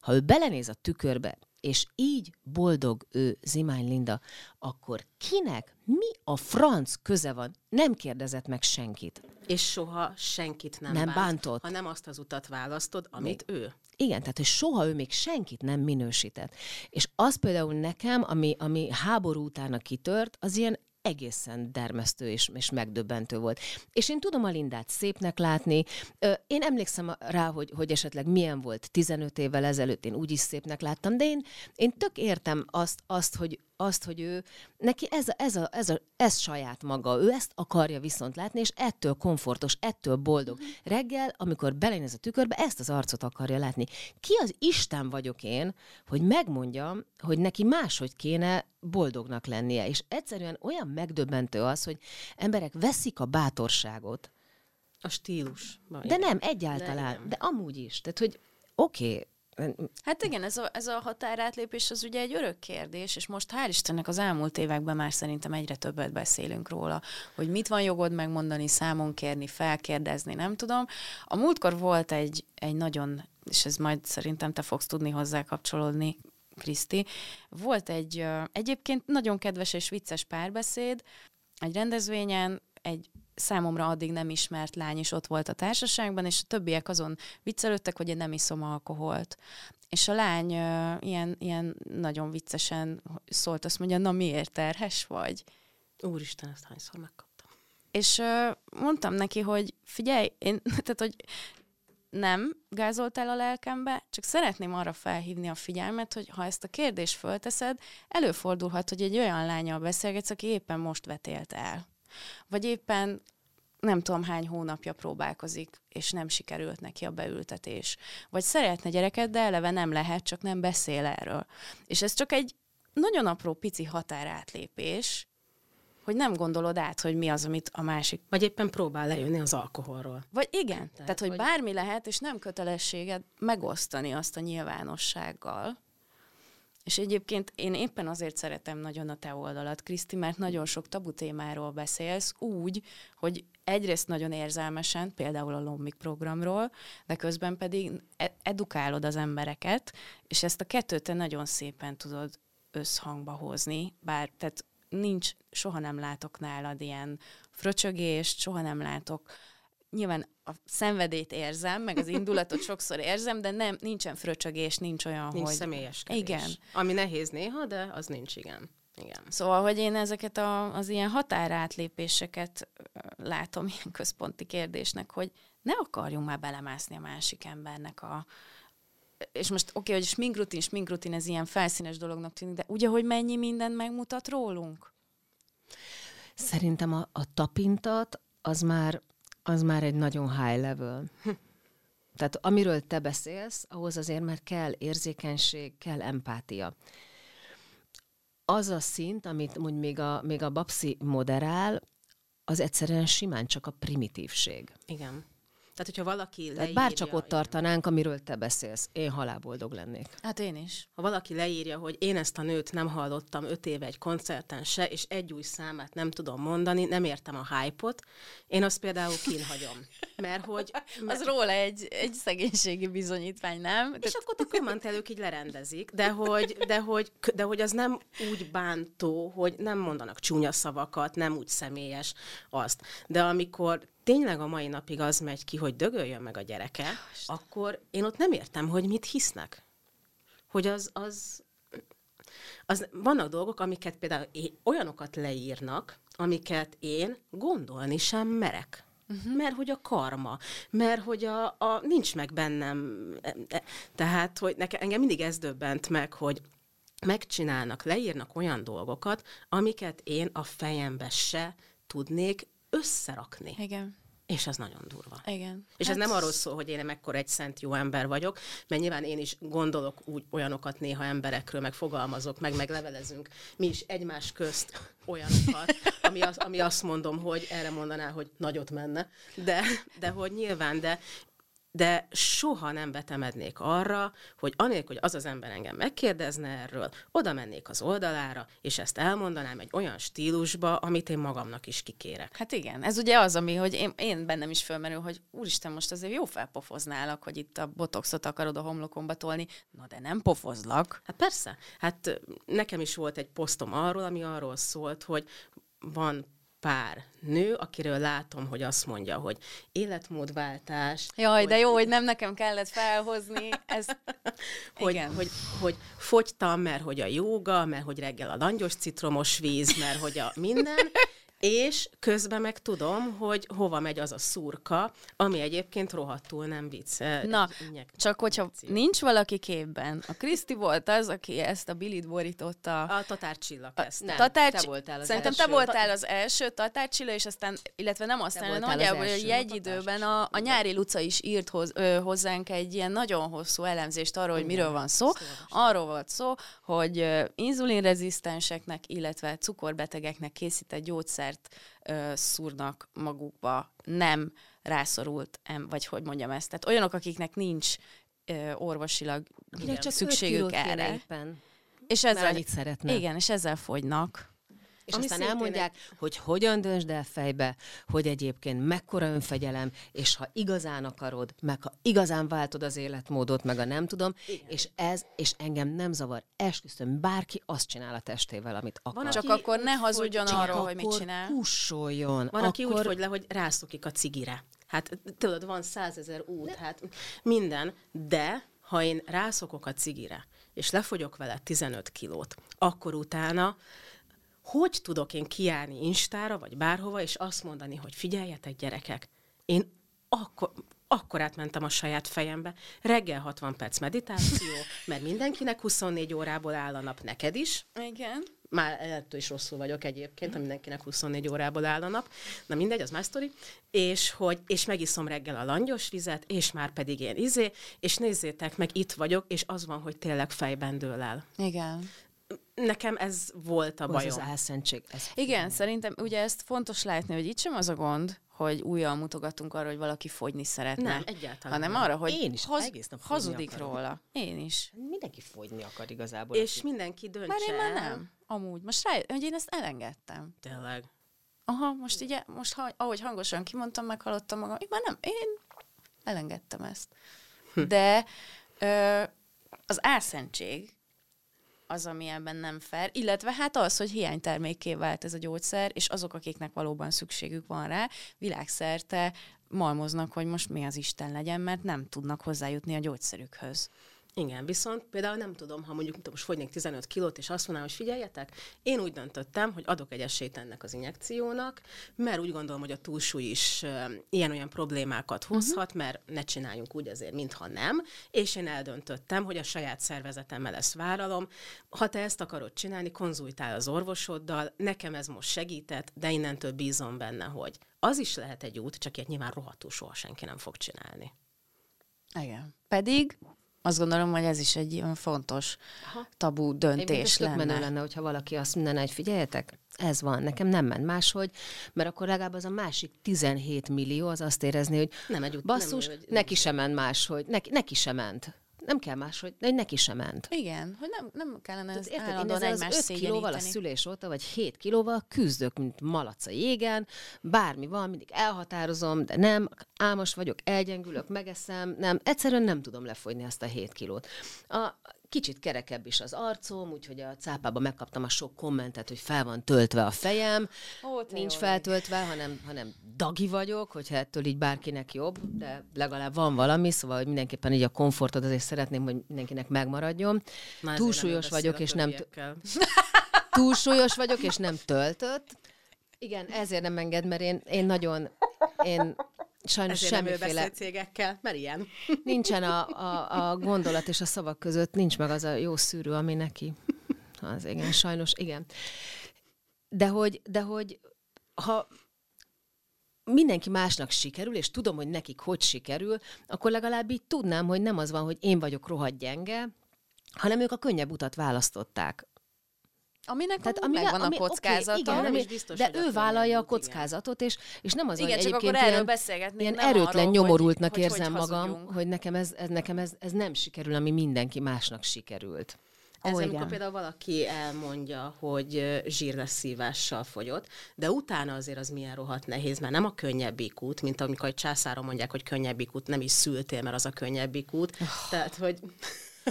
ha ő belenéz a tükörbe, és így boldog ő Zimány Linda, akkor kinek mi a franc köze van? Nem kérdezett meg senkit. És soha senkit nem, Nem bánt, bántott. hanem azt az utat választod, amit ő. Igen, tehát, hogy soha ő még senkit nem minősített. És az például nekem, ami, ami háború utána kitört, az ilyen egészen dermesztő és, és megdöbbentő volt. És én tudom a Lindát szépnek látni. Én emlékszem rá, hogy, hogy esetleg milyen volt 15 évvel ezelőtt, én úgy is szépnek láttam, de én, én tök értem azt, azt hogy azt, hogy ő, neki ez, a, ez, a, ez, a, ez saját maga, ő ezt akarja viszont látni, és ettől komfortos, ettől boldog. Reggel, amikor belenéz a tükörbe, ezt az arcot akarja látni. Ki az Isten vagyok én, hogy megmondjam, hogy neki máshogy kéne boldognak lennie. És egyszerűen olyan megdöbbentő az, hogy emberek veszik a bátorságot. A stílus. De nem, egyáltalán. De, de amúgy is. Tehát, hogy oké, okay, Hát igen, ez a, ez a határátlépés az ugye egy örök kérdés, és most hál' Istennek az elmúlt években már szerintem egyre többet beszélünk róla, hogy mit van jogod megmondani, számon kérni, felkérdezni, nem tudom. A múltkor volt egy, egy nagyon, és ez majd szerintem te fogsz tudni hozzá kapcsolódni, Kriszti, volt egy egyébként nagyon kedves és vicces párbeszéd, egy rendezvényen egy számomra addig nem ismert lány is ott volt a társaságban, és a többiek azon viccelődtek, hogy én nem iszom alkoholt. És a lány uh, ilyen, ilyen nagyon viccesen szólt, azt mondja, na miért terhes vagy? Úristen, ezt hányszor megkaptam. És uh, mondtam neki, hogy figyelj, én, [laughs] tehát, hogy nem gázoltál a lelkembe, csak szeretném arra felhívni a figyelmet, hogy ha ezt a kérdést fölteszed, előfordulhat, hogy egy olyan lányal beszélgetsz, aki éppen most vetélt el vagy éppen nem tudom hány hónapja próbálkozik, és nem sikerült neki a beültetés. Vagy szeretne gyereket, de eleve nem lehet, csak nem beszél erről. És ez csak egy nagyon apró pici határátlépés, hogy nem gondolod át, hogy mi az, amit a másik... Vagy éppen próbál lejönni az alkoholról. Vagy igen, tehát, tehát hogy, hogy bármi lehet, és nem kötelességed megosztani azt a nyilvánossággal, és egyébként én éppen azért szeretem nagyon a te oldalat, Kriszti, mert nagyon sok tabu témáról beszélsz úgy, hogy egyrészt nagyon érzelmesen, például a Lombik programról, de közben pedig e- edukálod az embereket, és ezt a kettőt te nagyon szépen tudod összhangba hozni, bár tehát nincs, soha nem látok nálad ilyen fröcsögést, soha nem látok nyilván a szenvedét érzem, meg az indulatot sokszor érzem, de nem, nincsen fröcsögés, nincs olyan, nincs hogy... személyes Igen. Ami nehéz néha, de az nincs, igen. Igen. Szóval, hogy én ezeket a, az ilyen határátlépéseket látom ilyen központi kérdésnek, hogy ne akarjunk már belemászni a másik embernek a, és most oké, okay, hogy sminkrutin, sminkrutin, ez ilyen felszínes dolognak tűnik, de ugye, hogy mennyi mindent megmutat rólunk? Szerintem a, a tapintat az már az már egy nagyon high level. Tehát amiről te beszélsz, ahhoz azért már kell érzékenység, kell empátia. Az a szint, amit úgy még a, még a Babsi moderál, az egyszerűen simán csak a primitívség. Igen. Tehát, hogyha valaki leírja... Tehát bárcsak ott tartanánk, amiről te beszélsz, én halálboldog lennék. Hát én is. Ha valaki leírja, hogy én ezt a nőt nem hallottam öt éve egy koncerten se, és egy új számát nem tudom mondani, nem értem a hype-ot, én azt például kínhagyom. Mert hogy... Mert... [laughs] Az róla egy, egy szegénységi bizonyítvány, nem? És Tehát... akkor a kommentelők így lerendezik, de hogy, de, hogy, de hogy az nem úgy bántó, hogy nem mondanak csúnya szavakat, nem úgy személyes azt. De amikor tényleg a mai napig az megy ki, hogy dögöljön meg a gyereke, akkor én ott nem értem, hogy mit hisznek. Hogy az, az, az vannak dolgok, amiket például én, olyanokat leírnak, amiket én gondolni sem merek. Uh-huh. Mert hogy a karma, mert hogy a, a nincs meg bennem. E, e, tehát, hogy nekem, engem mindig ez döbbent meg, hogy megcsinálnak, leírnak olyan dolgokat, amiket én a fejembe se tudnék összerakni. Igen. És ez nagyon durva. Igen. És hát... ez nem arról szól, hogy én mekkor egy szent jó ember vagyok, mert nyilván én is gondolok úgy olyanokat néha emberekről, meg fogalmazok, meg meglevelezünk mi is egymás közt olyanokat, ami, az, ami azt mondom, hogy erre mondaná, hogy nagyot menne, de, de hogy nyilván, de de soha nem vetemednék arra, hogy anélkül, hogy az az ember engem megkérdezne erről, oda mennék az oldalára, és ezt elmondanám egy olyan stílusba, amit én magamnak is kikérek. Hát igen, ez ugye az, ami, hogy én, én bennem is fölmerül, hogy úristen, most azért jó felpofoználak, hogy itt a botoxot akarod a homlokomba tolni, na de nem pofozlak. Hát persze, hát nekem is volt egy posztom arról, ami arról szólt, hogy van pár nő, akiről látom, hogy azt mondja, hogy életmódváltás. Jaj, hogy, de jó, hogy nem nekem kellett felhozni. Ez... [laughs] hogy, Igen. hogy, hogy fogytam, mert hogy a jóga, mert hogy reggel a langyos citromos víz, mert hogy a minden, és közben meg tudom, hogy hova megy az a szurka, ami egyébként rohadtul nem vicc. Na, Injek- csak hogyha injekció. nincs valaki képben. A Kriszti volt az, aki ezt a bilit borította. A tatárcsilla kezdte. Nem, Tatárcsi... te voltál az Szerintem te első. voltál az első Tatárcsilla, és aztán, illetve nem aztán, hanem az nagyjából első. egy időben a, a nyári Luca is írt hoz, ö, hozzánk egy ilyen nagyon hosszú elemzést arról, hogy miről van szó. Arról volt szó, hogy inzulinrezisztenseknek, illetve cukorbetegeknek készített gyógyszert ö, szúrnak magukba, nem rászorult, em, vagy hogy mondjam ezt. Tehát olyanok, akiknek nincs ö, orvosilag Akinek csak szükségük erre. éppen. És Mert ezzel, annyit szeretne. igen, és ezzel fogynak. És Ami aztán elmondják, hogy hogyan döntsd el fejbe, hogy egyébként mekkora önfegyelem, és ha igazán akarod, meg ha igazán váltod az életmódot, meg a nem tudom, Igen. és ez, és engem nem zavar, esküszöm, bárki azt csinál a testével, amit akar. Van, Csak akkor ne hazudjon fogy- arról, hogy mit akkor csinál. kussoljon. Van, aki akkor... úgy fogy le, hogy rászokik a cigire. Hát tudod, van százezer út, hát minden, de ha én rászokok a cigire, és lefogyok vele 15 kilót, akkor utána hogy tudok én kiállni Instára, vagy bárhova, és azt mondani, hogy figyeljetek gyerekek, én akkor, akkor átmentem a saját fejembe. Reggel 60 perc meditáció, mert mindenkinek 24 órából áll a nap, neked is, Igen. már ettől is rosszul vagyok egyébként, ha mindenkinek 24 órából áll a nap. Na mindegy, az más sztori. És, hogy, és megiszom reggel a langyos vizet, és már pedig én izé, és nézzétek meg, itt vagyok, és az van, hogy tényleg fejben dől el. Igen. Nekem ez volt a bajom. az álszentség. Ez Igen, szerintem ugye ezt fontos látni, hogy itt sem az a gond, hogy újjal mutogatunk arra, hogy valaki fogyni szeretne. Nem, egyáltalán Hanem nem. arra, hogy Én is egész nap hazudik akarok. róla. Én is. Mindenki fogyni akar igazából. És aki- mindenki döntse Már én már nem. Amúgy. Most rájött, hogy én ezt elengedtem. Tényleg. Aha, most ugye, most ha, ahogy hangosan kimondtam, meghallottam magam, én már nem, én elengedtem ezt. De ö, az álszentség az, ami ebben nem fair, illetve hát az, hogy hiánytermékké vált ez a gyógyszer, és azok, akiknek valóban szükségük van rá, világszerte malmoznak, hogy most mi az Isten legyen, mert nem tudnak hozzájutni a gyógyszerükhöz. Igen, viszont például nem tudom, ha mondjuk mint most fogynék 15 kilót, és azt mondanám, hogy figyeljetek, én úgy döntöttem, hogy adok egy esélyt ennek az injekciónak, mert úgy gondolom, hogy a túlsúly is ilyen-olyan problémákat hozhat, uh-huh. mert ne csináljunk úgy azért, mintha nem, és én eldöntöttem, hogy a saját szervezetemmel ezt vállalom. Ha te ezt akarod csinálni, konzultál az orvosoddal, nekem ez most segített, de innentől bízom benne, hogy az is lehet egy út, csak ilyet nyilván rohadtul soha senki nem fog csinálni. Igen. Pedig azt gondolom, hogy ez is egy ilyen fontos Aha. Egyébként döntés tök lenne. menő lenne, hogyha valaki azt mondaná, hogy figyeljetek, ez van, nekem nem ment máshogy, mert akkor legalább az a másik 17 millió az azt érezni, hogy Nem egy ut- basszus, nem, neki sem ment máshogy, neki, neki sem ment. Nem kell máshogy, de neki sem ment. Igen, hogy nem, nem kellene ez Érted, én állandóan egymást az 5 kilóval a szülés óta, vagy 7 kilóval küzdök, mint malac a jégen, bármi van, mindig elhatározom, de nem, álmos vagyok, elgyengülök, megeszem, nem, egyszerűen nem tudom lefogyni ezt a 7 kilót. A, kicsit kerekebb is az arcom, úgyhogy a cápában megkaptam a sok kommentet, hogy fel van töltve a fejem, Ó, nincs jó feltöltve, hanem, hanem dagi vagyok, hogyha ettől így bárkinek jobb, de legalább van valami, szóval hogy mindenképpen így a komfortod azért szeretném, hogy mindenkinek megmaradjon. Ezért Túlsúlyos vagyok, és nem, [laughs] [laughs] túlsúlyos vagyok, és nem töltött. Igen, ezért nem enged, mert én, én nagyon, én sajnos Ezért nem ő semmiféle, beszél cégekkel, mert ilyen. [laughs] nincsen a, a, a gondolat és a szavak között, nincs meg az a jó szűrő, ami neki. Az igen, sajnos, igen. De hogy, de hogy ha mindenki másnak sikerül, és tudom, hogy nekik hogy sikerül, akkor legalább így tudnám, hogy nem az van, hogy én vagyok rohadt gyenge, hanem ők a könnyebb utat választották. Aminek Tehát Tehát ami, megvan ami- a kockázata. Okay, igen, nem is biztos, de ő vállalja a kockázatot, és, és nem az, Igen, hogy csak egyébként akkor erről ilyen, ilyen nem erőtlen, arról, nyomorultnak hogy, érzem hogy, hogy magam, hogy nekem ez, ez, nekem ez, ez nem sikerül, ami mindenki másnak sikerült. Ez Ó, amikor igen. például valaki elmondja, hogy zsírleszívással fogyott, de utána azért az milyen rohadt nehéz, mert nem a könnyebbik út, mint amikor egy császára mondják, hogy könnyebbik út, nem is szültél, mert az a könnyebbik út. Tehát, hogy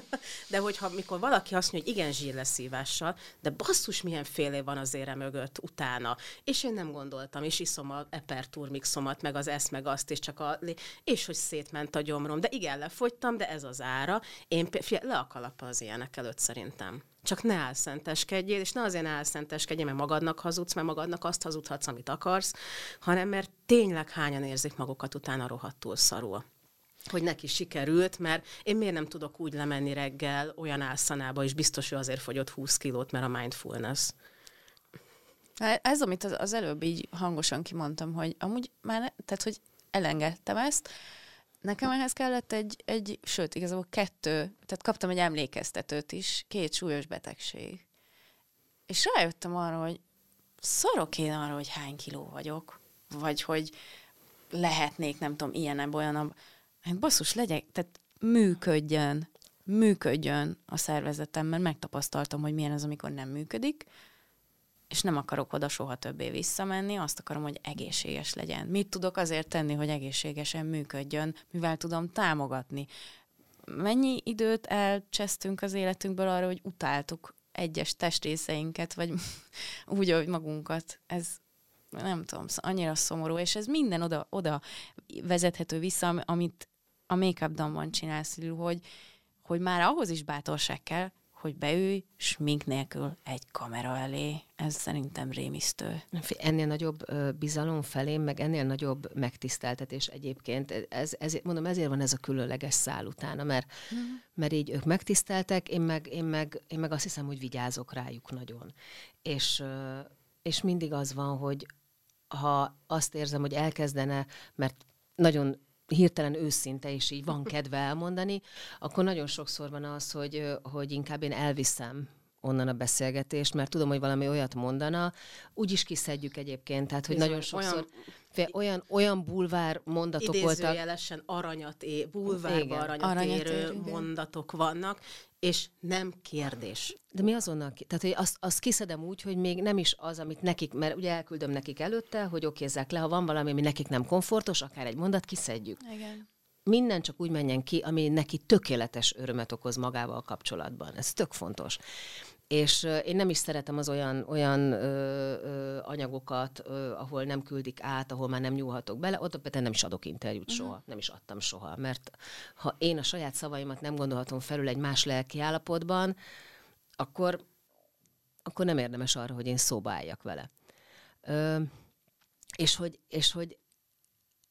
[laughs] de hogyha mikor valaki azt mondja, hogy igen zsírleszívással, de basszus, milyen fél év van az ére mögött utána. És én nem gondoltam, és iszom a Eper Turmixomat, meg az ezt, meg azt, és csak a... És hogy szétment a gyomrom. De igen, lefogytam, de ez az ára. Én fia, le a kalappal az ilyenek előtt szerintem. Csak ne álszenteskedjél, és ne azért álszenteskedjél, mert magadnak hazudsz, mert magadnak azt hazudhatsz, amit akarsz, hanem mert tényleg hányan érzik magukat utána rohadtul szarul hogy neki sikerült, mert én miért nem tudok úgy lemenni reggel olyan álszanába, és biztos, hogy azért fogyott 20 kilót, mert a mindfulness. Hát ez, amit az, előbb így hangosan kimondtam, hogy amúgy már, ne, tehát, hogy elengedtem ezt, nekem ehhez kellett egy, egy, sőt, igazából kettő, tehát kaptam egy emlékeztetőt is, két súlyos betegség. És rájöttem arra, hogy szarok én arra, hogy hány kiló vagyok, vagy hogy lehetnék, nem tudom, ilyen olyan hát basszus, legyek, tehát működjön, működjön a szervezetem, mert megtapasztaltam, hogy milyen az, amikor nem működik, és nem akarok oda soha többé visszamenni, azt akarom, hogy egészséges legyen. Mit tudok azért tenni, hogy egészségesen működjön, mivel tudom támogatni? Mennyi időt elcsesztünk az életünkből arra, hogy utáltuk egyes testrészeinket, vagy [laughs] úgy, hogy magunkat. Ez nem tudom, annyira szomorú, és ez minden oda, oda vezethető vissza, amit a Make Up Damban csinálsz, hogy, hogy már ahhoz is bátorság kell, hogy beülj smink nélkül egy kamera elé. Ez szerintem rémisztő. Ennél nagyobb bizalom felém, meg ennél nagyobb megtiszteltetés egyébként. Ez, ez, mondom, ezért van ez a különleges szál utána, mert, uh-huh. mert így ők megtiszteltek, én meg, én, meg, én meg azt hiszem, hogy vigyázok rájuk nagyon. És, és mindig az van, hogy ha azt érzem, hogy elkezdene, mert nagyon hirtelen őszinte, és így van kedve elmondani, akkor nagyon sokszor van az, hogy, hogy inkább én elviszem onnan a beszélgetést, mert tudom, hogy valami olyat mondana, úgy is kiszedjük egyébként, tehát hogy Bizony, nagyon sokszor olyan, olyan, olyan bulvár mondatok voltak. Idézőjelesen aranyat é, bulvárba aranyat, aranyat érő mondatok vannak, és nem kérdés. De mi azonnal, tehát hogy azt, azt kiszedem úgy, hogy még nem is az, amit nekik, mert ugye elküldöm nekik előtte, hogy okézzák le, ha van valami, ami nekik nem komfortos, akár egy mondat, kiszedjük. Igen. Minden csak úgy menjen ki, ami neki tökéletes örömet okoz magával kapcsolatban. Ez tök fontos és én nem is szeretem az olyan, olyan ö, ö, anyagokat, ö, ahol nem küldik át, ahol már nem nyúlhatok bele, ott például nem is adok interjút uh-huh. soha, nem is adtam soha, mert ha én a saját szavaimat nem gondolhatom felül egy más lelki állapotban, akkor, akkor nem érdemes arra, hogy én szóba álljak vele. Ö, és hogy, és hogy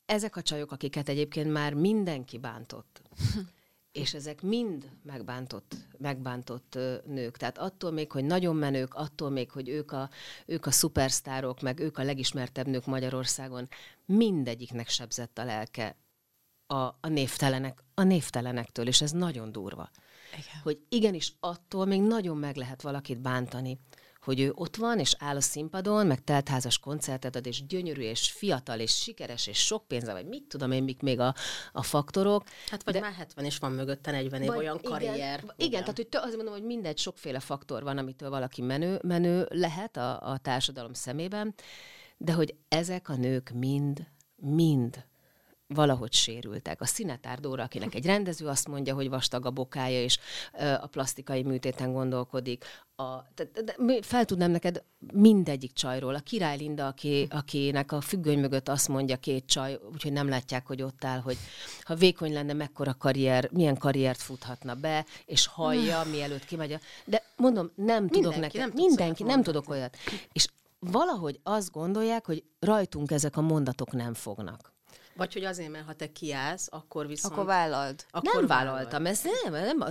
ezek a csajok, akiket egyébként már mindenki bántott, [laughs] és ezek mind megbántott, megbántott nők. Tehát attól még, hogy nagyon menők, attól még, hogy ők a, ők a szupersztárok, meg ők a legismertebb nők Magyarországon, mindegyiknek sebzett a lelke a, a névtelenek, a névtelenektől, és ez nagyon durva. Igen. Hogy igenis attól még nagyon meg lehet valakit bántani, hogy ő ott van, és áll a színpadon, meg teltházas koncertet ad, és gyönyörű, és fiatal, és sikeres, és sok pénze, vagy mit tudom én, mik még a, a faktorok. Hát vagy de, már 70 és van mögötte 40 év olyan karrier. Igen, igen, tehát hogy azt mondom, hogy mindegy, sokféle faktor van, amitől valaki menő, menő lehet a, a társadalom szemében, de hogy ezek a nők mind, mind valahogy sérültek. A Szinetár Dóra, akinek egy rendező azt mondja, hogy vastag a bokája, és a plastikai műtéten gondolkodik. A, de, de, de, fel tudnám neked mindegyik csajról. A Király Linda, aki, akinek a függöny mögött azt mondja két csaj, úgyhogy nem látják, hogy ott áll, hogy ha vékony lenne, mekkora karrier, milyen karriert futhatna be, és hallja, mielőtt kimegy. De mondom, nem mindenki, tudok neked. Nem mindenki, nem tudok olyat. És valahogy azt gondolják, hogy rajtunk ezek a mondatok nem fognak. Vagy hogy azért, mert ha te kiállsz, akkor viszont... Akkor vállald. Akkor nem vállaltam, ez nem, nem,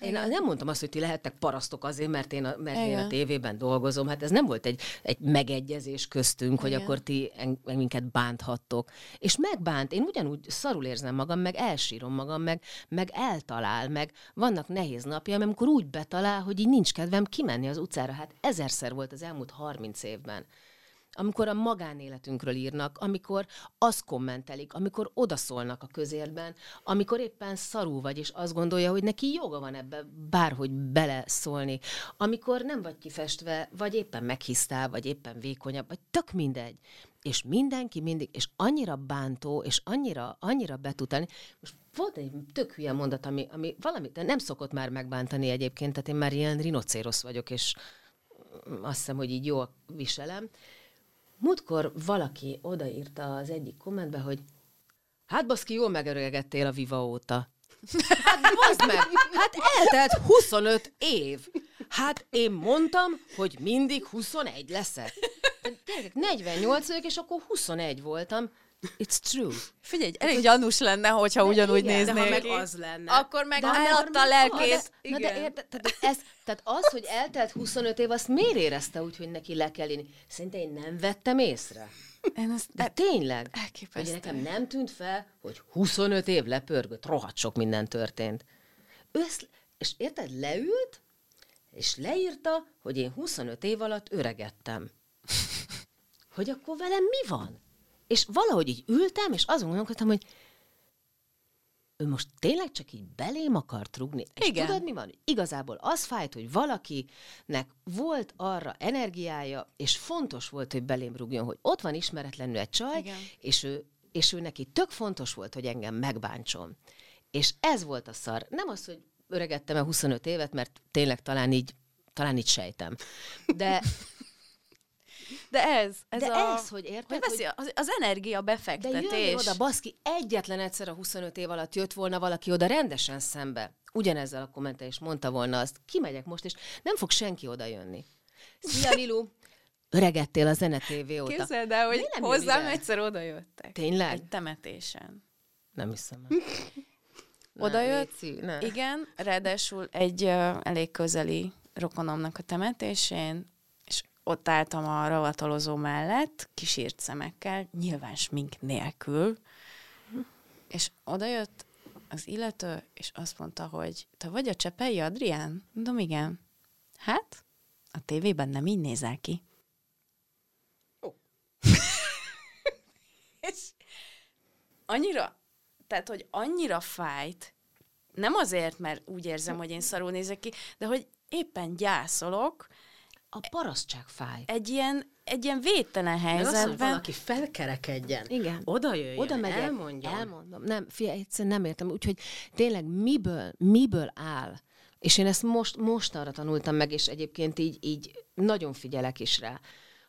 én nem mondtam azt, hogy ti lehettek parasztok azért, mert én a, mert én a tévében dolgozom. Hát ez nem volt egy, egy megegyezés köztünk, Igen. hogy akkor ti minket bánthattok. És megbánt, én ugyanúgy szarul érzem magam, meg elsírom magam, meg, meg eltalál, meg vannak nehéz napja, amikor úgy betalál, hogy így nincs kedvem kimenni az utcára. Hát ezerszer volt az elmúlt 30 évben amikor a magánéletünkről írnak, amikor azt kommentelik, amikor odaszólnak a közérben, amikor éppen szarú vagy, és azt gondolja, hogy neki joga van ebbe bárhogy beleszólni, amikor nem vagy kifestve, vagy éppen meghisztál, vagy éppen vékonyabb, vagy tök mindegy. és mindenki mindig, és annyira bántó, és annyira, annyira betutálni. Most volt egy tök hülye mondat, ami, ami valami, de nem szokott már megbántani egyébként, tehát én már ilyen rinocérosz vagyok, és azt hiszem, hogy így jól viselem. Múltkor valaki odaírta az egyik kommentbe, hogy hát baszki, jól megöregettél a Viva óta. [laughs] Hát bazd meg, hát eltelt 25 év. Hát én mondtam, hogy mindig 21 leszek. Gyerekek, 48 vagyok, és akkor 21 voltam. It's true. Figyelj, elég gyanús lenne, hogyha ugyanúgy igen, néznék. De ha meg az lenne. Akkor meg De eladta a Na lelkét. de, na de érted, ez, tehát az, hogy eltelt 25 év, azt miért érezte úgy, hogy neki le kell írni? Szerintem én nem vettem észre. Én ezt, De tényleg. elképesztő. Hogy nekem nem tűnt fel, hogy 25 év lepörgött, rohadt sok minden történt. Ő ezt, és érted, leült, és leírta, hogy én 25 év alatt öregettem. Hogy akkor velem mi van? És valahogy így ültem, és azon gondolkodtam, hogy ő most tényleg csak így belém akart rugni. És Igen. tudod, mi van? Igazából az fájt, hogy valakinek volt arra energiája, és fontos volt, hogy belém rugjon, hogy ott van ismeretlenül egy csaj, Igen. és ő, és ő neki tök fontos volt, hogy engem megbántson. És ez volt a szar. Nem az, hogy öregettem el 25 évet, mert tényleg talán így, talán így sejtem. De, De ez, ez de a... ez, hogy érted, hogy veszi, az, az energia de befektetés. jöjjön oda, baszki, egyetlen egyszer a 25 év alatt jött volna valaki oda rendesen szembe. Ugyanezzel a kommentel is mondta volna azt, kimegyek most, és nem fog senki oda jönni. Szia, Lilu! Öregettél a Zene TV óta. Képzeld el, hogy hozzám ide? egyszer oda jöttek. Tényleg? Egy temetésen. Nem hiszem el. [laughs] Oda jött. Igen, ráadásul egy uh, elég közeli rokonomnak a temetésén, és ott álltam a ravatalozó mellett, kisírt szemekkel, nyilván smink nélkül, és oda jött az illető, és azt mondta, hogy te vagy a Csepei Adrián? Mondom, igen. Hát, a tévében nem így nézel ki. Ó. [laughs] és annyira, tehát, hogy annyira fájt, nem azért, mert úgy érzem, hogy én szarul nézek ki, de hogy éppen gyászolok, A parasztság fáj. egy ilyen, egy ilyen védtelen Meg az, helyzetben. valaki felkerekedjen. Igen. Oda jöjjön, Oda megyek, elmondjon. elmondom. Nem, fia, egyszerűen nem értem. Úgyhogy tényleg miből, miből áll? És én ezt most, most arra tanultam meg, és egyébként így, így nagyon figyelek is rá,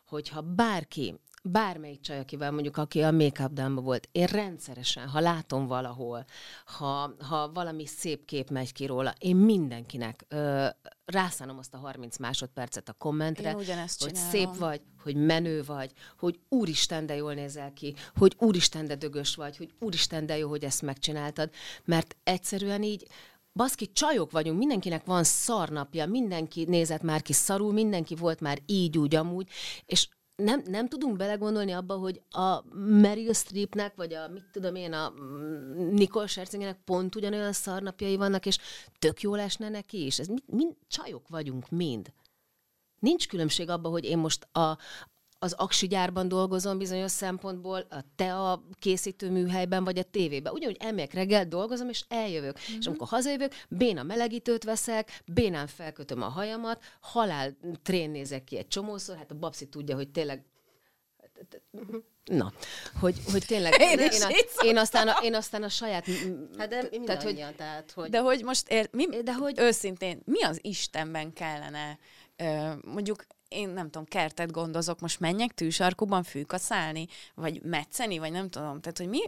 hogyha bárki, bármelyik csaj, akivel mondjuk, aki a make-up dámba volt, én rendszeresen, ha látom valahol, ha, ha valami szép kép megy ki róla, én mindenkinek ö, rászánom azt a 30 másodpercet a kommentre, Én ugyanezt hogy csinálom. szép vagy, hogy menő vagy, hogy úristen, de jól nézel ki, hogy úristen, de dögös vagy, hogy úristen, de jó, hogy ezt megcsináltad, mert egyszerűen így Baszki, csajok vagyunk, mindenkinek van szarnapja, mindenki nézett már ki szarul, mindenki volt már így, úgy, amúgy, és nem, nem tudunk belegondolni abba, hogy a Meryl Streepnek, vagy a, mit tudom én, a mm, Nicole Scherzingernek pont ugyanolyan szarnapjai vannak, és tök jól esne neki is. Ez mind, mind csajok vagyunk, mind. Nincs különbség abban, hogy én most a, az aksi gyárban dolgozom bizonyos szempontból, a tea készítő műhelyben, vagy a tévében. Ugyanúgy elmegyek reggel, dolgozom, és eljövök. Mm-hmm. És amikor hazajövök, béna melegítőt veszek, bénán felkötöm a hajamat, halál trén nézek ki egy csomószor, hát a babszi tudja, hogy tényleg Na, hogy, hogy tényleg Én én, én, a, én, aztán a, én aztán a saját... Hát de tehát, hogy, tehát, tehát, hogy... De hogy most ér, mi, De hogy- őszintén, mi az Istenben kellene, ö, mondjuk én nem tudom, kertet gondozok, most menjek tűsarkuban fűkaszálni, vagy metszeni, vagy nem tudom, tehát hogy mi,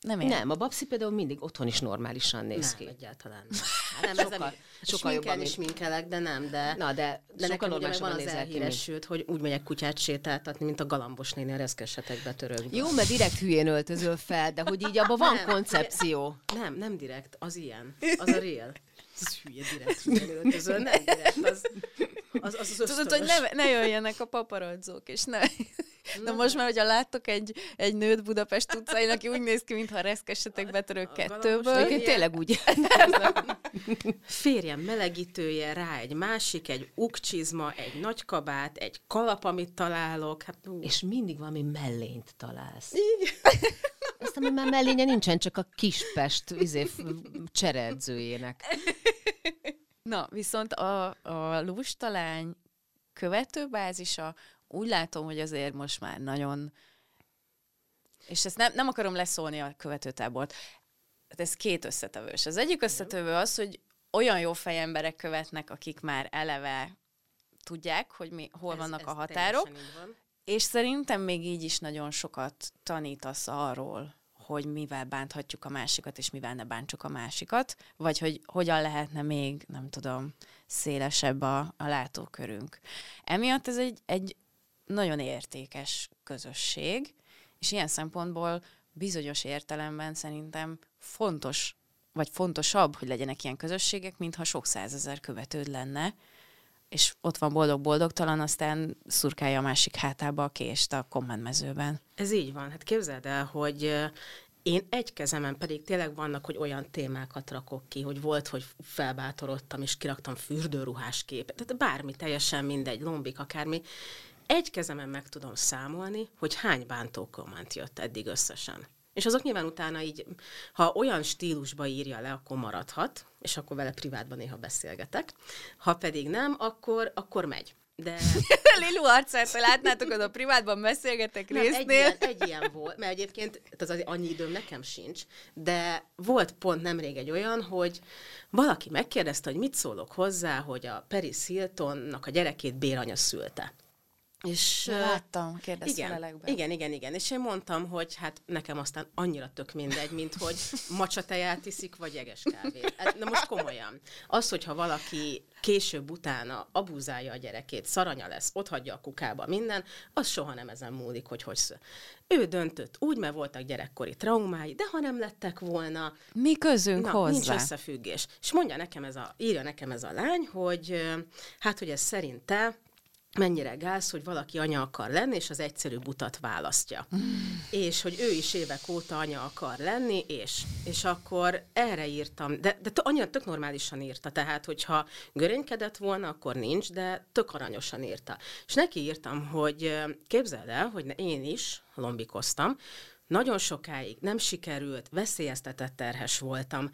nem értem. nem, a babszi például mindig otthon is normálisan néz nem, ki. egyáltalán nem. Hát nem, sokkal- ez sokkal jobban, is minkelek, de nem, de... Na, de de sokkal nekem normálisabban van az elhíresült, hogy úgy megyek kutyát sétáltatni, mint a galambos néni a reszkesetek betörőkbe. Jó, mert direkt hülyén öltözöl fel, de hogy így abban van Nem, koncepció. Nem, nem direkt, az ilyen. Az a [laughs] real. Ez hülye direkt hülye öltöző, nem direkt, az az, az, az Tudod, hogy ne, ne jöjjenek a paparazzók, és ne... Na most már, hogyha láttok egy, egy nőt Budapest utcain, aki úgy néz ki, mintha reszkesetek betörők kettőből. Egyébként tényleg úgy. [laughs] Férjem melegítője, rá egy másik, egy ukcsizma, egy nagy kabát, egy kalap, amit találok. Hát, ú, És mindig valami mellényt találsz. [laughs] Azt, ami már mellénye nincsen, csak a Kispest izé, cseredzőjének. [laughs] Na, viszont a, a lustalány követőbázisa úgy látom, hogy azért most már nagyon, és ezt nem, nem akarom leszólni a követőtábort, hát ez két összetevős. Az egyik összetevő az, hogy olyan jó fejemberek követnek, akik már eleve tudják, hogy mi, hol ez, vannak ez a határok, van. és szerintem még így is nagyon sokat tanítasz arról, hogy mivel bánthatjuk a másikat, és mivel ne bántsuk a másikat, vagy hogy hogyan lehetne még, nem tudom, szélesebb a, a látókörünk. Emiatt ez egy, egy nagyon értékes közösség, és ilyen szempontból bizonyos értelemben szerintem fontos, vagy fontosabb, hogy legyenek ilyen közösségek, mintha sok százezer követőd lenne, és ott van boldog-boldogtalan, aztán szurkálja a másik hátába a kést a kommentmezőben. Ez így van. Hát képzeld el, hogy én egy kezemen pedig tényleg vannak, hogy olyan témákat rakok ki, hogy volt, hogy felbátorodtam, és kiraktam fürdőruhás képet. Tehát bármi, teljesen mindegy, lombik, akármi. Egy kezemen meg tudom számolni, hogy hány bántó komment jött eddig összesen. És azok nyilván utána így, ha olyan stílusba írja le, akkor maradhat, és akkor vele privátban néha beszélgetek. Ha pedig nem, akkor, akkor megy. De... [laughs] Lilu arcát, látnátok, az a privátban beszélgetek nem, résznél. Egy ilyen, egy ilyen volt, mert egyébként az, az annyi időm nekem sincs, de volt pont nemrég egy olyan, hogy valaki megkérdezte, hogy mit szólok hozzá, hogy a Paris Hiltonnak a gyerekét béranya szülte. És láttam, igen, igen, igen, igen. És én mondtam, hogy hát nekem aztán annyira tök mindegy, mint hogy macsateját iszik, vagy jeges kávét. Hát, na most komolyan. Az, hogyha valaki később utána abúzálja a gyerekét, szaranya lesz, ott hagyja a kukába minden, az soha nem ezen múlik, hogy hogy sző. Ő döntött úgy, mert voltak gyerekkori traumái, de ha nem lettek volna... Mi közünk na, hozzá? Nincs összefüggés. És mondja nekem ez a, írja nekem ez a lány, hogy hát, hogy ez szerinte mennyire gáz, hogy valaki anya akar lenni, és az egyszerű utat választja. Mm. És hogy ő is évek óta anya akar lenni, és, és akkor erre írtam, de, de annyira tök normálisan írta, tehát hogyha görénykedett volna, akkor nincs, de tök aranyosan írta. És neki írtam, hogy képzeld el, hogy én is lombikoztam, nagyon sokáig nem sikerült, veszélyeztetett terhes voltam,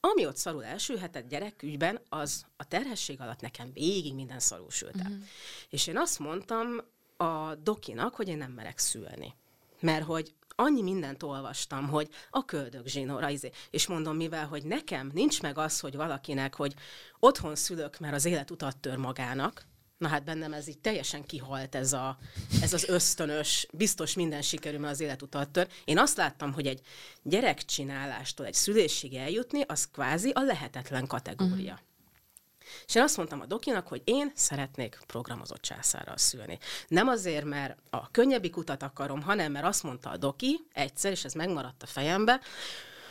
ami ott szarul elsülhetett gyerekügyben, az a terhesség alatt nekem végig minden szarul sült el. Uh-huh. És én azt mondtam a dokinak, hogy én nem merek szülni. Mert hogy annyi mindent olvastam, hogy a köldök zsinóra, izé. és mondom, mivel, hogy nekem nincs meg az, hogy valakinek, hogy otthon szülök, mert az élet utat tör magának, Na hát bennem ez így teljesen kihalt ez, a, ez az ösztönös, biztos minden sikerül, mert az életutat tör. Én azt láttam, hogy egy gyerekcsinálástól egy szülésig eljutni, az kvázi a lehetetlen kategória. Uh-huh. És én azt mondtam a dokinak, hogy én szeretnék programozott császárral szülni. Nem azért, mert a könnyebbik utat akarom, hanem mert azt mondta a doki egyszer, és ez megmaradt a fejembe,